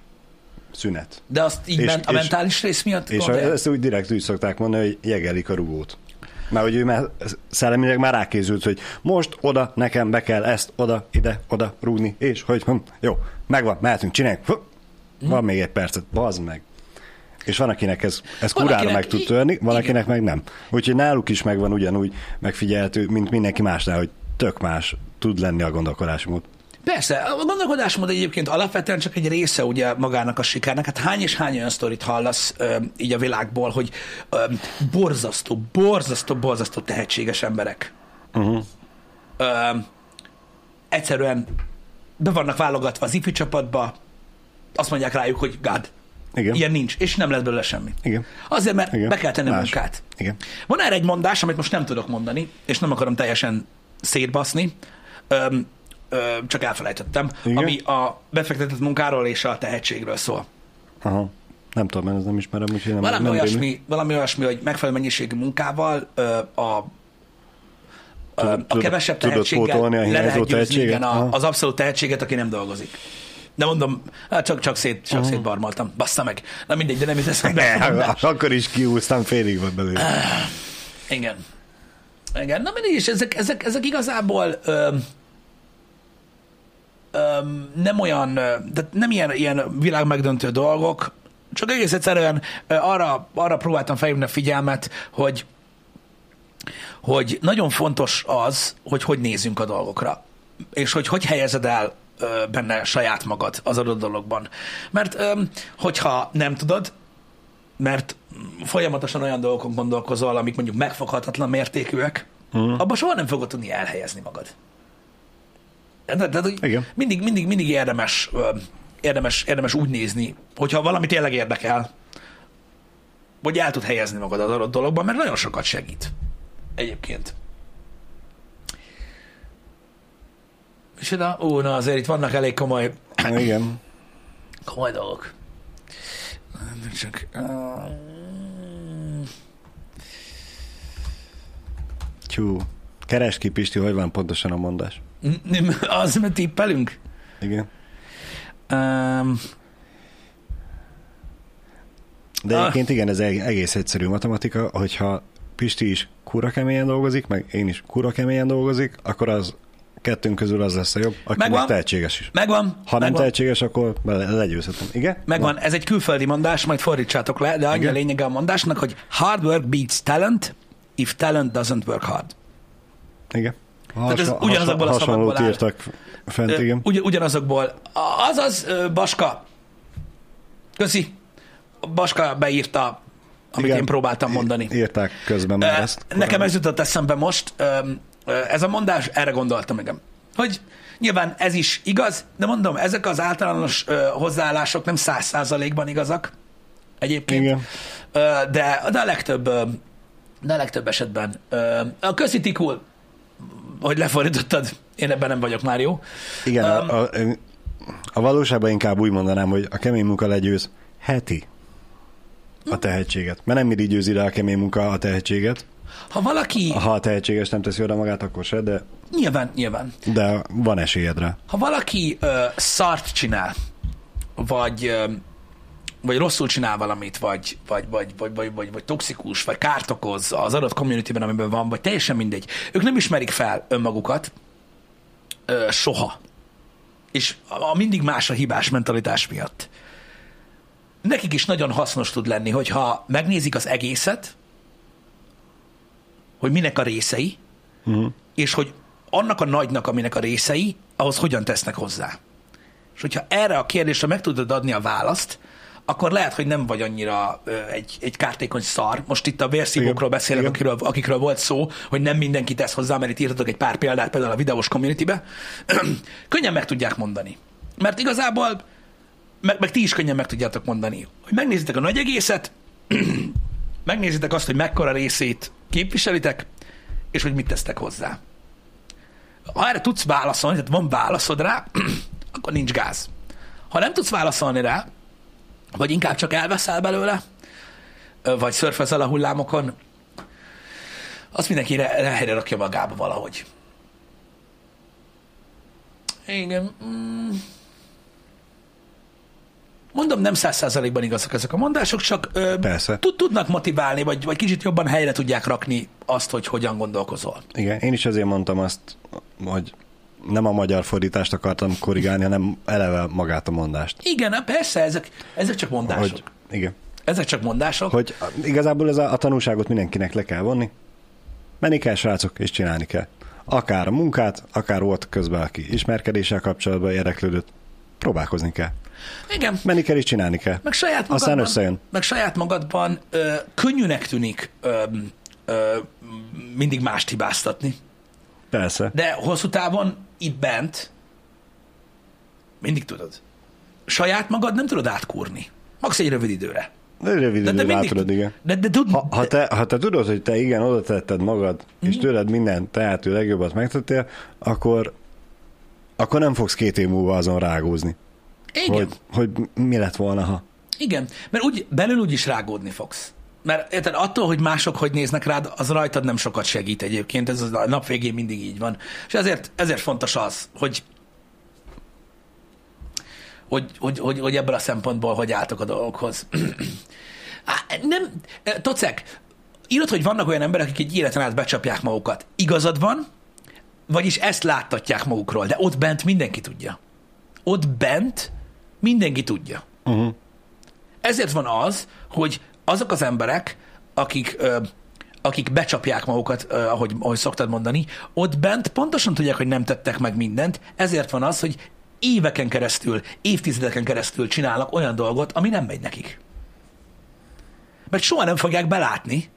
Speaker 2: szünet.
Speaker 1: De azt így
Speaker 2: és-
Speaker 1: ment, a
Speaker 2: és-
Speaker 1: mentális rész miatt
Speaker 2: És
Speaker 1: gondolják?
Speaker 2: ezt úgy direkt úgy szokták mondani, hogy jegelik a rugót. Mert hogy ő már szellemileg már rákészült, hogy most oda, nekem be kell ezt, oda, ide, oda rúgni, és hogy hm, jó, megvan, mehetünk, csináljuk. Hm, Van még egy percet, bazd meg. És van, akinek ez, ez
Speaker 1: Van,
Speaker 2: kurára
Speaker 1: akinek
Speaker 2: meg tud törni, van,
Speaker 1: igen.
Speaker 2: akinek meg nem. Úgyhogy náluk is megvan ugyanúgy megfigyelhető, mint mindenki másnál, hogy tök más tud lenni a gondolkodásmód.
Speaker 1: Persze, a gondolkodásmód egyébként alapvetően csak egy része ugye magának a sikernek. Hát hány és hány olyan sztorit hallasz ö, így a világból, hogy ö, borzasztó, borzasztó, borzasztó tehetséges emberek.
Speaker 2: Uh-huh.
Speaker 1: Ö, egyszerűen be vannak válogatva az ifi csapatba, azt mondják rájuk, hogy God,
Speaker 2: Igen.
Speaker 1: ilyen nincs, és nem lesz belőle semmi.
Speaker 2: Igen.
Speaker 1: Azért, mert
Speaker 2: Igen.
Speaker 1: be kell tenni
Speaker 2: Más.
Speaker 1: munkát.
Speaker 2: Igen.
Speaker 1: Van erre egy mondás, amit most nem tudok mondani, és nem akarom teljesen szétbaszni, öm, ö, csak elfelejtettem,
Speaker 2: Igen?
Speaker 1: ami a befektetett munkáról és a tehetségről szól.
Speaker 2: Aha. Nem tudom, én ezt nem ismerem, úgyhogy nem,
Speaker 1: Valami
Speaker 2: nem
Speaker 1: olyasmi, valami olyasmi, hogy megfelelő mennyiségű munkával ö, a a kevesebb tehetséggel
Speaker 2: a
Speaker 1: le lehet győzni igen, a, az abszolút tehetséget, aki nem dolgozik. De mondom, hát csak, csak, szét, csak szétbarmaltam. Bassza meg. Na mindegy, de nem jut eszembe.
Speaker 2: akkor is kiúztam, félig van belőle.
Speaker 1: Igen. Igen, na mindig is, ezek, ezek, ezek igazából ö, ö, nem olyan, de nem ilyen, ilyen világmegdöntő dolgok, csak egész egyszerűen arra, arra próbáltam felhívni a figyelmet, hogy hogy nagyon fontos az, hogy hogy nézzünk a dolgokra, és hogy hogy helyezed el benne saját magad az adott dologban. Mert hogyha nem tudod, mert folyamatosan olyan dolgokon gondolkozol, amik mondjuk megfoghatatlan mértékűek, uh-huh. abban soha nem fogod tudni elhelyezni magad. De, de,
Speaker 2: Igen.
Speaker 1: mindig, mindig, mindig érdemes, érdemes, érdemes úgy nézni, hogyha valami tényleg érdekel, hogy el tud helyezni magad az adott dologban, mert nagyon sokat segít. Egyébként. És de, ó, na azért itt vannak elég komoly,
Speaker 2: Igen.
Speaker 1: komoly dolgok. Csak...
Speaker 2: Tyú. Keres ki, Pisti, hogy van pontosan a mondás.
Speaker 1: Az, mert tippelünk.
Speaker 2: Igen.
Speaker 1: Um,
Speaker 2: De
Speaker 1: Ah.
Speaker 2: egyébként igen, ez eg- egész egyszerű matematika, hogyha Pisti is kura keményen dolgozik, meg én is kura keményen dolgozik, akkor az kettőnk közül az lesz a jobb, aki
Speaker 1: Megvan.
Speaker 2: meg tehetséges is.
Speaker 1: megvan.
Speaker 2: Ha nem
Speaker 1: megvan,
Speaker 2: tehetséges, akkor bele- legyőzhetem. Igen?
Speaker 1: Megvan, ez egy külföldi mondás, majd fordítsátok le, de annyi a
Speaker 2: Igen.
Speaker 1: lényege a mondásnak, hogy hard work beats talent, if talent doesn't work hard.
Speaker 2: Igen.
Speaker 1: Tehát ez ugyanazokból a
Speaker 2: hasonlót
Speaker 1: szavakból áll.
Speaker 2: írtak fent, igen.
Speaker 1: Ugy, ugyanazokból. Azaz, Baska, köszi. Baska beírta, amit
Speaker 2: Igen.
Speaker 1: én próbáltam mondani.
Speaker 2: Írták közben már ezt.
Speaker 1: Nekem ez jutott eszembe most, ez a mondás, erre gondoltam, igen. Hogy nyilván ez is igaz, de mondom, ezek az általános hozzáállások nem száz százalékban igazak egyébként.
Speaker 2: Igen.
Speaker 1: De, de a legtöbb de a legtöbb esetben a köszi Tikul, hogy lefordítottad, én ebben nem vagyok már jó.
Speaker 2: Igen, um, a, a, a valóságban inkább úgy mondanám, hogy a kemény munka legyőz heti a tehetséget. Mert nem mindig győzi le a kemény munka a tehetséget.
Speaker 1: Ha valaki...
Speaker 2: Ha tehetséges nem teszi oda magát, akkor se, de...
Speaker 1: Nyilván, nyilván.
Speaker 2: De van esélyed rá.
Speaker 1: Ha valaki ö, szart csinál, vagy, ö, vagy rosszul csinál valamit, vagy, vagy, vagy, vagy, vagy, vagy, vagy toxikus, vagy kárt okoz az adott communityben, amiben van, vagy teljesen mindegy. Ők nem ismerik fel önmagukat ö, soha. És a, a mindig más a hibás mentalitás miatt. Nekik is nagyon hasznos tud lenni, hogyha megnézik az egészet, hogy minek a részei, uh-huh. és hogy annak a nagynak, aminek a részei, ahhoz hogyan tesznek hozzá. És hogyha erre a kérdésre meg tudod adni a választ, akkor lehet, hogy nem vagy annyira ö, egy, egy kártékony szar. Most itt a vérszívókról beszélek, akikről, akikről volt szó, hogy nem mindenki tesz hozzá, mert itt írtatok egy pár példát például a videós communitybe. könnyen meg tudják mondani. Mert igazából, meg, meg ti is könnyen meg tudjátok mondani, hogy megnézitek a nagy egészet, megnézitek azt, hogy mekkora részét képviselitek, és hogy mit tesztek hozzá. Ha erre tudsz válaszolni, tehát van válaszod rá, akkor nincs gáz. Ha nem tudsz válaszolni rá, vagy inkább csak elveszel belőle, vagy szörfezel a hullámokon, azt mindenki helyre rakja magába valahogy. Igen. Mm. Mondom, nem száz százalékban igazak ezek a mondások, csak ö,
Speaker 2: Persze.
Speaker 1: tudnak motiválni, vagy, vagy kicsit jobban helyre tudják rakni azt, hogy hogyan gondolkozol.
Speaker 2: Igen, én is azért mondtam azt, hogy nem a magyar fordítást akartam korrigálni, hanem eleve magát a mondást.
Speaker 1: Igen, persze, ezek, ezek csak mondások.
Speaker 2: Hogy, igen.
Speaker 1: Ezek csak mondások.
Speaker 2: Hogy igazából ez a, a tanulságot mindenkinek le kell vonni. Menni kell, srácok, és csinálni kell. Akár a munkát, akár volt közben, aki ismerkedéssel kapcsolatban érdeklődött, próbálkozni kell.
Speaker 1: Igen.
Speaker 2: Menni kell és csinálni kell.
Speaker 1: Meg saját magadban,
Speaker 2: Aztán összejön.
Speaker 1: Meg saját magadban ö, könnyűnek tűnik ö, ö, mindig mást hibáztatni.
Speaker 2: Persze.
Speaker 1: De hosszú távon itt bent mindig tudod. Saját magad nem tudod átkúrni. Max egy rövid időre.
Speaker 2: De rövid
Speaker 1: De, de
Speaker 2: időre
Speaker 1: mindig,
Speaker 2: tudod, igen.
Speaker 1: De, de, tud,
Speaker 2: Ha, ha, te, ha te tudod, hogy te igen, oda tetted magad,
Speaker 1: Mhm.
Speaker 2: és tőled minden tehető legjobbat megtettél, akkor, akkor nem fogsz két év múlva azon rágózni,
Speaker 1: igen.
Speaker 2: hogy, hogy mi lett volna, ha.
Speaker 1: Igen, mert úgy, belül úgy is rágódni fogsz. Mert érted, attól, hogy mások hogy néznek rád, az rajtad nem sokat segít egyébként, ez a nap végén mindig így van. És ezért, ezért fontos az, hogy hogy, hogy, hogy, hogy ebből a szempontból hogy álltok a dolgokhoz. Nem, Tocek, írod, hogy vannak olyan emberek, akik egy életen át becsapják magukat. Igazad van, vagyis ezt láttatják magukról, de ott bent mindenki tudja. Ott bent mindenki tudja.
Speaker 2: Uh-huh.
Speaker 1: Ezért van az, hogy azok az emberek, akik, ö, akik becsapják magukat, ö, ahogy, ahogy szoktad mondani, ott bent pontosan tudják, hogy nem tettek meg mindent, ezért van az, hogy éveken keresztül, évtizedeken keresztül csinálnak olyan dolgot, ami nem megy nekik. Mert soha nem fogják belátni,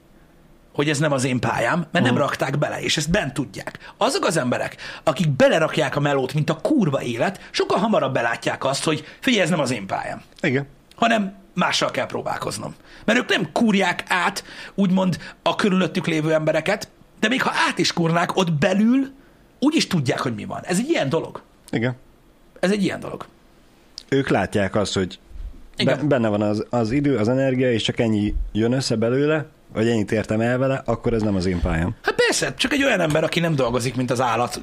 Speaker 1: hogy ez nem az én pályám, mert nem rakták bele, és ezt bent tudják. Azok az emberek, akik belerakják a melót, mint a kurva élet, sokkal hamarabb belátják azt, hogy figyelj, ez nem az én pályám
Speaker 2: Igen.
Speaker 1: hanem mással kell próbálkoznom. Mert ők nem kúrják át, úgymond a körülöttük lévő embereket, de még ha át is kúrnák, ott belül úgy is tudják, hogy mi van. Ez egy ilyen dolog.
Speaker 2: Igen.
Speaker 1: Ez egy ilyen dolog.
Speaker 2: Ők látják azt, hogy
Speaker 1: Igen.
Speaker 2: benne van az, az idő, az energia, és csak ennyi jön össze belőle, vagy ennyit értem el vele, akkor ez nem az én pályám.
Speaker 1: Hát persze, csak egy olyan ember, aki nem dolgozik, mint az állat,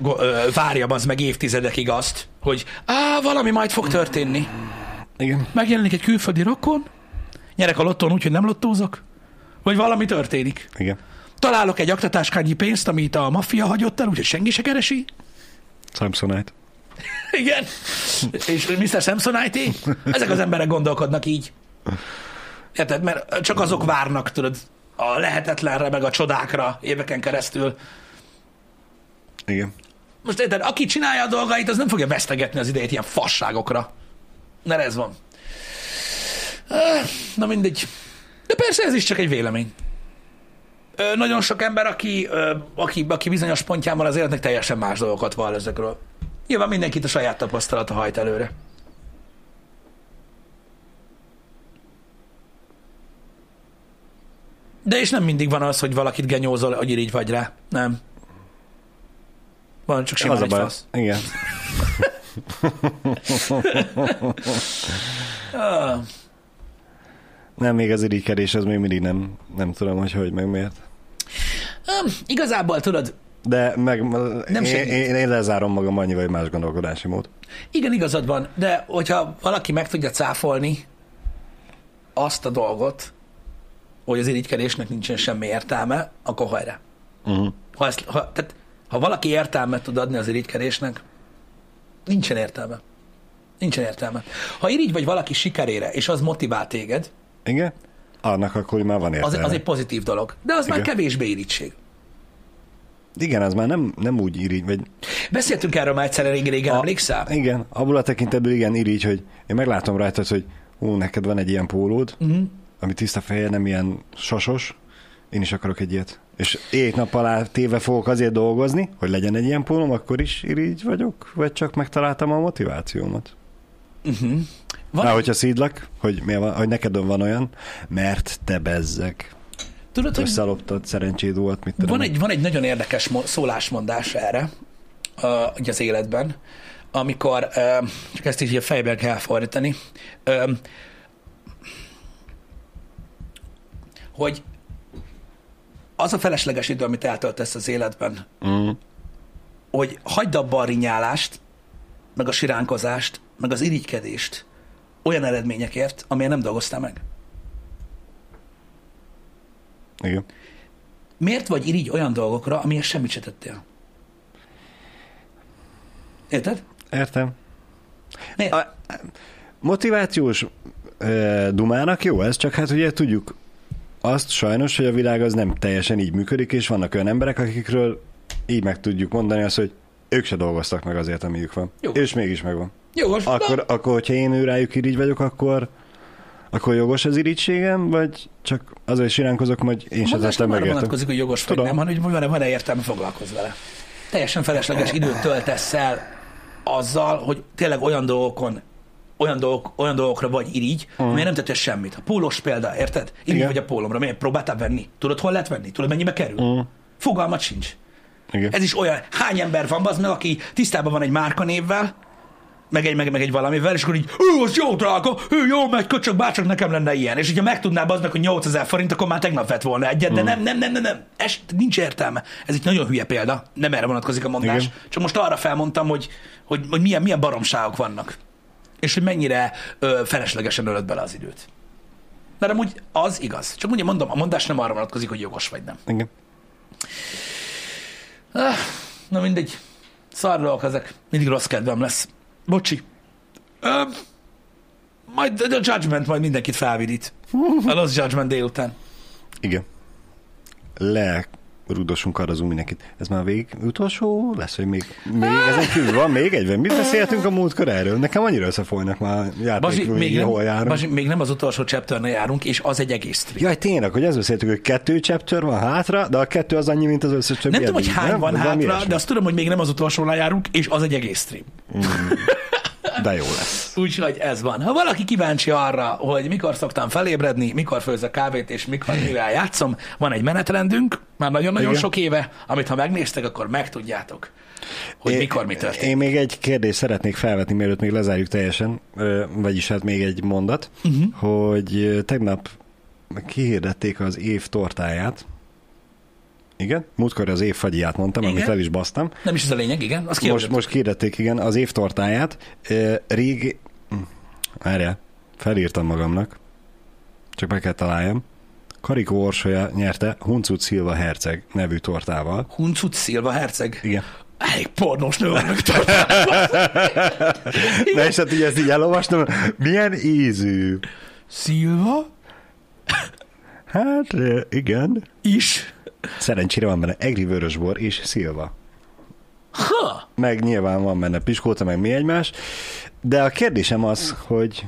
Speaker 1: várja az meg évtizedekig azt, hogy á, valami majd fog történni.
Speaker 2: Igen.
Speaker 1: Megjelenik egy külföldi rokon, nyerek a lottón úgy, hogy nem lottózok, vagy valami történik.
Speaker 2: Igen.
Speaker 1: Találok egy aktatáskányi pénzt, amit a maffia hagyott el, úgyhogy senki se keresi.
Speaker 2: Samsonite.
Speaker 1: Igen. És Mr. Samsonite Ezek az emberek gondolkodnak így. Érted? Mert csak azok várnak, tudod, a lehetetlenre, meg a csodákra éveken keresztül.
Speaker 2: Igen.
Speaker 1: Most érted, aki csinálja a dolgait, az nem fogja vesztegetni az idejét ilyen fasságokra. Mert ez van. Na mindegy. De persze ez is csak egy vélemény. Ö, nagyon sok ember, aki, ö, aki, aki bizonyos pontján van az életnek, teljesen más dolgokat vall ezekről. Nyilván mindenkit a saját tapasztalata hajt előre. De és nem mindig van az, hogy valakit genyózol, hogy így vagy rá. Nem. Van csak simán
Speaker 2: Az a
Speaker 1: egy
Speaker 2: baj.
Speaker 1: fasz.
Speaker 2: Igen.
Speaker 1: Ah,
Speaker 2: Nem, még az irigykedés, az még mindig nem, nem tudom, hogy hogy, meg miért.
Speaker 1: um, igazából tudod,
Speaker 2: De meg
Speaker 1: Nem
Speaker 2: én, én, én, lezárom magam annyival, hogy más gondolkodási mód.
Speaker 1: igen, igazad van, de hogyha valaki meg tudja cáfolni azt a dolgot, hogy az irigykedésnek nincsen semmi értelme, akkor hajrá.
Speaker 2: Uh-huh.
Speaker 1: Ha, ezt, ha, tehát, ha valaki értelmet tud adni az irigykedésnek, nincsen értelme. Nincsen értelme. Ha irigy vagy valaki sikerére, és az motivál téged,
Speaker 2: Igen? Annak akkor már van
Speaker 1: az,
Speaker 2: értelme.
Speaker 1: az egy pozitív dolog. De az már
Speaker 2: Igen.
Speaker 1: kevésbé irigység.
Speaker 2: Igen, az már nem, nem úgy irigy, vagy
Speaker 1: Beszéltünk erről már egyszer régen, régen
Speaker 2: A-
Speaker 1: emlékszel?
Speaker 2: Igen, abból a tekintetből igen irigy, hogy én meglátom rajtad, hogy ú, neked van egy ilyen pólód,
Speaker 1: Uh-huh.
Speaker 2: Ami tiszta fehér, nem ilyen sasos, én is akarok egy ilyet. És éjt nap alá téve fogok azért dolgozni, hogy legyen egy ilyen pólóm, akkor is irigy vagyok, vagy csak megtaláltam a motivációmat.
Speaker 1: Uh-huh.
Speaker 2: Van Na, hogyha szídlak, hogy, miért van, hogy neked van olyan, mert te bezzeg.
Speaker 1: tudod, hogy
Speaker 2: Összeloptad, szerencséd volt, mit tudom.
Speaker 1: van egy, van egy nagyon érdekes mo- szólásmondás erre uh, az életben, amikor, uh, csak ezt így a fejben kell fordítani, uh, hogy az a felesleges idő, amit eltöltesz az életben,
Speaker 2: Mm.
Speaker 1: hogy hagyd abba a rinyálást, meg a siránkozást, meg az irigykedést olyan eredményekért, amilyen nem dolgoztál meg.
Speaker 2: Igen.
Speaker 1: Miért vagy irigy olyan dolgokra, amiért semmit se tettél? Érted?
Speaker 2: Értem.
Speaker 1: Miért?
Speaker 2: A, motivációs e, dumának jó ez, csak hát ugye tudjuk azt sajnos, hogy a világ az nem teljesen így működik, és vannak olyan emberek, akikről így meg tudjuk mondani azt, hogy ők se dolgoztak meg azért, amiük van.
Speaker 1: Jó.
Speaker 2: És mégis megvan.
Speaker 1: Jogos.
Speaker 2: Akkor, akkor hogyha én ő rájuk irigy vagyok, akkor akkor jogos az irigységem, vagy csak azért siránkozok, hogy én sem tettem meg
Speaker 1: vonatkozik, hogy jogos vagy nem, hanem hogy van-e, van-e értelme foglalkozz vele. Teljesen felesleges időt töltesz el azzal, hogy tényleg olyan dolgokon olyan, dolgok, olyan dolgokra vagy irigy, uh. amire nem tettél semmit. A pólós példa, érted? Irigy vagy a pólomra, miért próbáltál venni? Tudod, hol lehet venni? Tudod, mennyibe kerül?
Speaker 2: Mm.
Speaker 1: Fogalmat sincs.
Speaker 2: Igen.
Speaker 1: Ez is olyan, hány ember van az meg, aki tisztában van egy márkanévvel, meg egy, meg, meg egy valamivel, és akkor így, ő, az jó drága, ő jó megy, köcsök, bárcsak nekem lenne ilyen. És hogyha megtudná az meg, hogy 8000 forint, akkor már tegnap vett volna egyet, de nem, nem, nem, nem, nem, ez nincs értelme. Ez egy nagyon hülye példa, nem erre vonatkozik a mondás.
Speaker 2: Igen.
Speaker 1: Csak most arra felmondtam, hogy, hogy, hogy milyen, milyen baromságok vannak. És hogy mennyire ö, feleslegesen ölöd bele az időt. Mert amúgy az igaz. Csak ugye mondom, a mondás nem arra vonatkozik, hogy jogos vagy nem.
Speaker 2: Igen.
Speaker 1: Ah, na mindegy. Szar dolgok ezek. Mindig rossz kedvem lesz. Bocsi. Ö, majd a Judgment majd mindenkit felvidít. A Lost Judgment délután.
Speaker 2: Igen. Le rudosunk arra az mindenkit. Ez már végig utolsó lesz, hogy még, még ezen kívül van még egy? vagy Mit beszéltünk a múltkor erről? Nekem annyira összefolynak már
Speaker 1: Bazsi,
Speaker 2: játékról,
Speaker 1: még, nem,
Speaker 2: hol járunk.
Speaker 1: Bazsi, még nem az utolsó chapter járunk, és az egy egész stream.
Speaker 2: Jaj, tényleg, hogy ezt beszéltük, hogy kettő chapter van hátra, de a kettő az annyi, mint az összes többi.
Speaker 1: Nem tudom, hogy hány van
Speaker 2: Vagy valami
Speaker 1: hátra, de azt tudom, hogy még nem az utolsó járunk, és az egy egész stream.
Speaker 2: De jó lesz.
Speaker 1: Úgyhogy ez van. Ha valaki kíváncsi arra, hogy mikor szoktam felébredni, mikor főzök kávét, és mikor mivel játszom, van egy menetrendünk, már nagyon-nagyon
Speaker 2: Igen.
Speaker 1: sok éve, amit ha megnéztek, akkor megtudjátok, hogy
Speaker 2: Én-
Speaker 1: mikor mi történik.
Speaker 2: Én még egy kérdést szeretnék felvetni, mielőtt még lezárjuk teljesen, vagyis hát még egy mondat, uh-huh. hogy tegnap kihirdették az év tortáját. Igen? Múltkor az év fagyját mondtam,
Speaker 1: Igen.
Speaker 2: amit el is basztam.
Speaker 1: Nem is ez a lényeg, igen? Azt
Speaker 2: Most, most kihirdették, igen, az év tortáját. Ö, Rég... Hm, Várjál, felírtam magamnak. Csak meg kell találjam. Karikó Orsolya nyerte Huncut Szilva Herceg nevű tortával.
Speaker 1: Huncut Szilva herceg.
Speaker 2: Igen.
Speaker 1: Elég pornós nő van meg
Speaker 2: Na és hát így ezt így elolvastam, milyen ízű.
Speaker 1: Szilva
Speaker 2: Hát igen.
Speaker 1: is.
Speaker 2: Szerencsére van benne egri vörösbor és szilva.
Speaker 1: Ha!
Speaker 2: Meg nyilván van benne piskóta, meg mi egymás. De a kérdésem az, hogy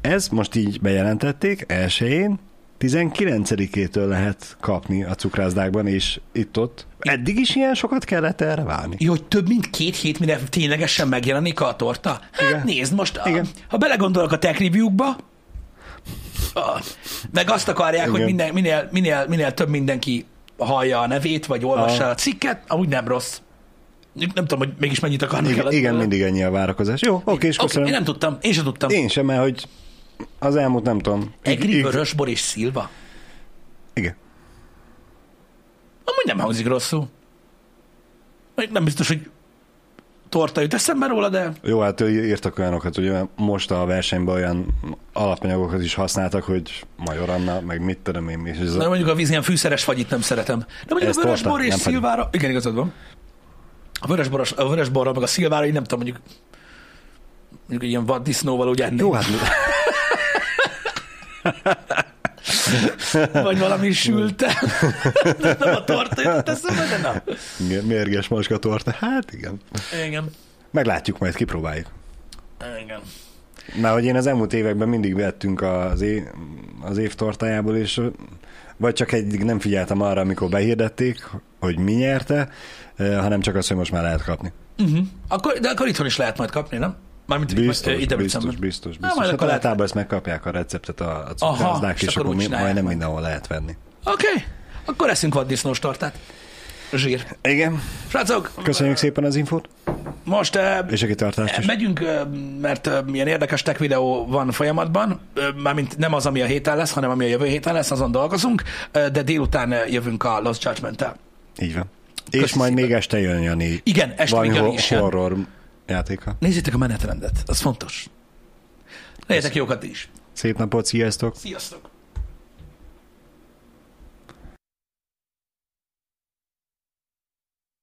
Speaker 2: ez most így bejelentették elsőjén, 19-től lehet kapni a cukrászdákban, és itt-ott. Eddig is ilyen sokat kellett erre várni.
Speaker 1: Jó, hogy több mint két hét, mire ténylegesen megjelenik a torta? Hát
Speaker 2: Igen.
Speaker 1: nézd, most a,
Speaker 2: Igen.
Speaker 1: ha belegondolok a tech review-kba, Ah. Meg azt akarják,
Speaker 2: Igen.
Speaker 1: hogy minden, minél, minél, minél több mindenki hallja a nevét, vagy olvassa
Speaker 2: Ah.
Speaker 1: a cikket, amúgy nem rossz. Nem tudom, hogy mégis mennyit akarnak
Speaker 2: Igen, igen mindig ennyi a várakozás. Jó, oké, és köszönöm.
Speaker 1: én nem tudtam, én sem tudtam.
Speaker 2: Én sem, mert hogy az elmúlt nem tudom.
Speaker 1: Egri,
Speaker 2: Ig-
Speaker 1: Vörösbor és Szilva.
Speaker 2: Igen.
Speaker 1: Amúgy nem hangzik rosszul. Még Nem biztos, hogy torta jut eszembe róla, de
Speaker 2: Jó, hát írtak olyanokat, hogy most a versenyben olyan alapanyagokat is használtak, hogy Major Anna, meg mit tudom én, és ez
Speaker 1: de
Speaker 2: a...
Speaker 1: mondjuk a víz ilyen fűszeres fagyit nem szeretem. De mondjuk
Speaker 2: Ez
Speaker 1: a vörösbor és
Speaker 2: nem fagy.
Speaker 1: Szilvára, igen, igazad van. A vörösboros, a vörösborra, meg a szilvára, én nem tudom, mondjuk mondjuk ilyen vaddisznóval úgy enni.
Speaker 2: Jó, hát
Speaker 1: Vagy valami sülte. nem a torta jutott eszembe, de na.
Speaker 2: igen, mérges macska torta. Hát igen.
Speaker 1: Igen.
Speaker 2: Meglátjuk, majd kipróbáljuk.
Speaker 1: Igen.
Speaker 2: Mert hogy én az elmúlt években mindig vettünk az, év, az év tortájából, és vagy csak egy nem figyeltem arra, amikor behirdették, hogy mi nyerte, eh, hanem csak azt, hogy most már lehet kapni.
Speaker 1: Uh-huh. Akkor, de akkor itthon is lehet majd kapni, nem? Mármint
Speaker 2: Biztos,
Speaker 1: itt
Speaker 2: biztos, biztos,
Speaker 1: Na,
Speaker 2: biztos.
Speaker 1: majd
Speaker 2: Hát
Speaker 1: akkor lehet.
Speaker 2: általában ezt megkapják a receptet a, a
Speaker 1: Aha,
Speaker 2: cukrázdák,
Speaker 1: és
Speaker 2: és
Speaker 1: akkor
Speaker 2: akkor majdnem mindenhol lehet venni.
Speaker 1: Oké, okay. akkor eszünk vaddisznós tortát. Zsír.
Speaker 2: Igen.
Speaker 1: Srácok,
Speaker 2: Köszönjük szépen az infót,
Speaker 1: most
Speaker 2: és kitartást is.
Speaker 1: megyünk, mert milyen érdekes tech videó van folyamatban, mármint nem az, ami a héten lesz, hanem ami a jövő héten lesz, azon dolgozunk, de délután jövünk a Lost Judgment-tel.
Speaker 2: Így van. És
Speaker 1: Köszi
Speaker 2: majd
Speaker 1: szépen.
Speaker 2: még este jön Jani.
Speaker 1: Igen, este
Speaker 2: valami
Speaker 1: még Jani is jön.
Speaker 2: horror játéka.
Speaker 1: Nézzétek a menetrendet, az fontos. Legyetek jókat is.
Speaker 2: Szép napot, sziasztok!
Speaker 1: Sziasztok!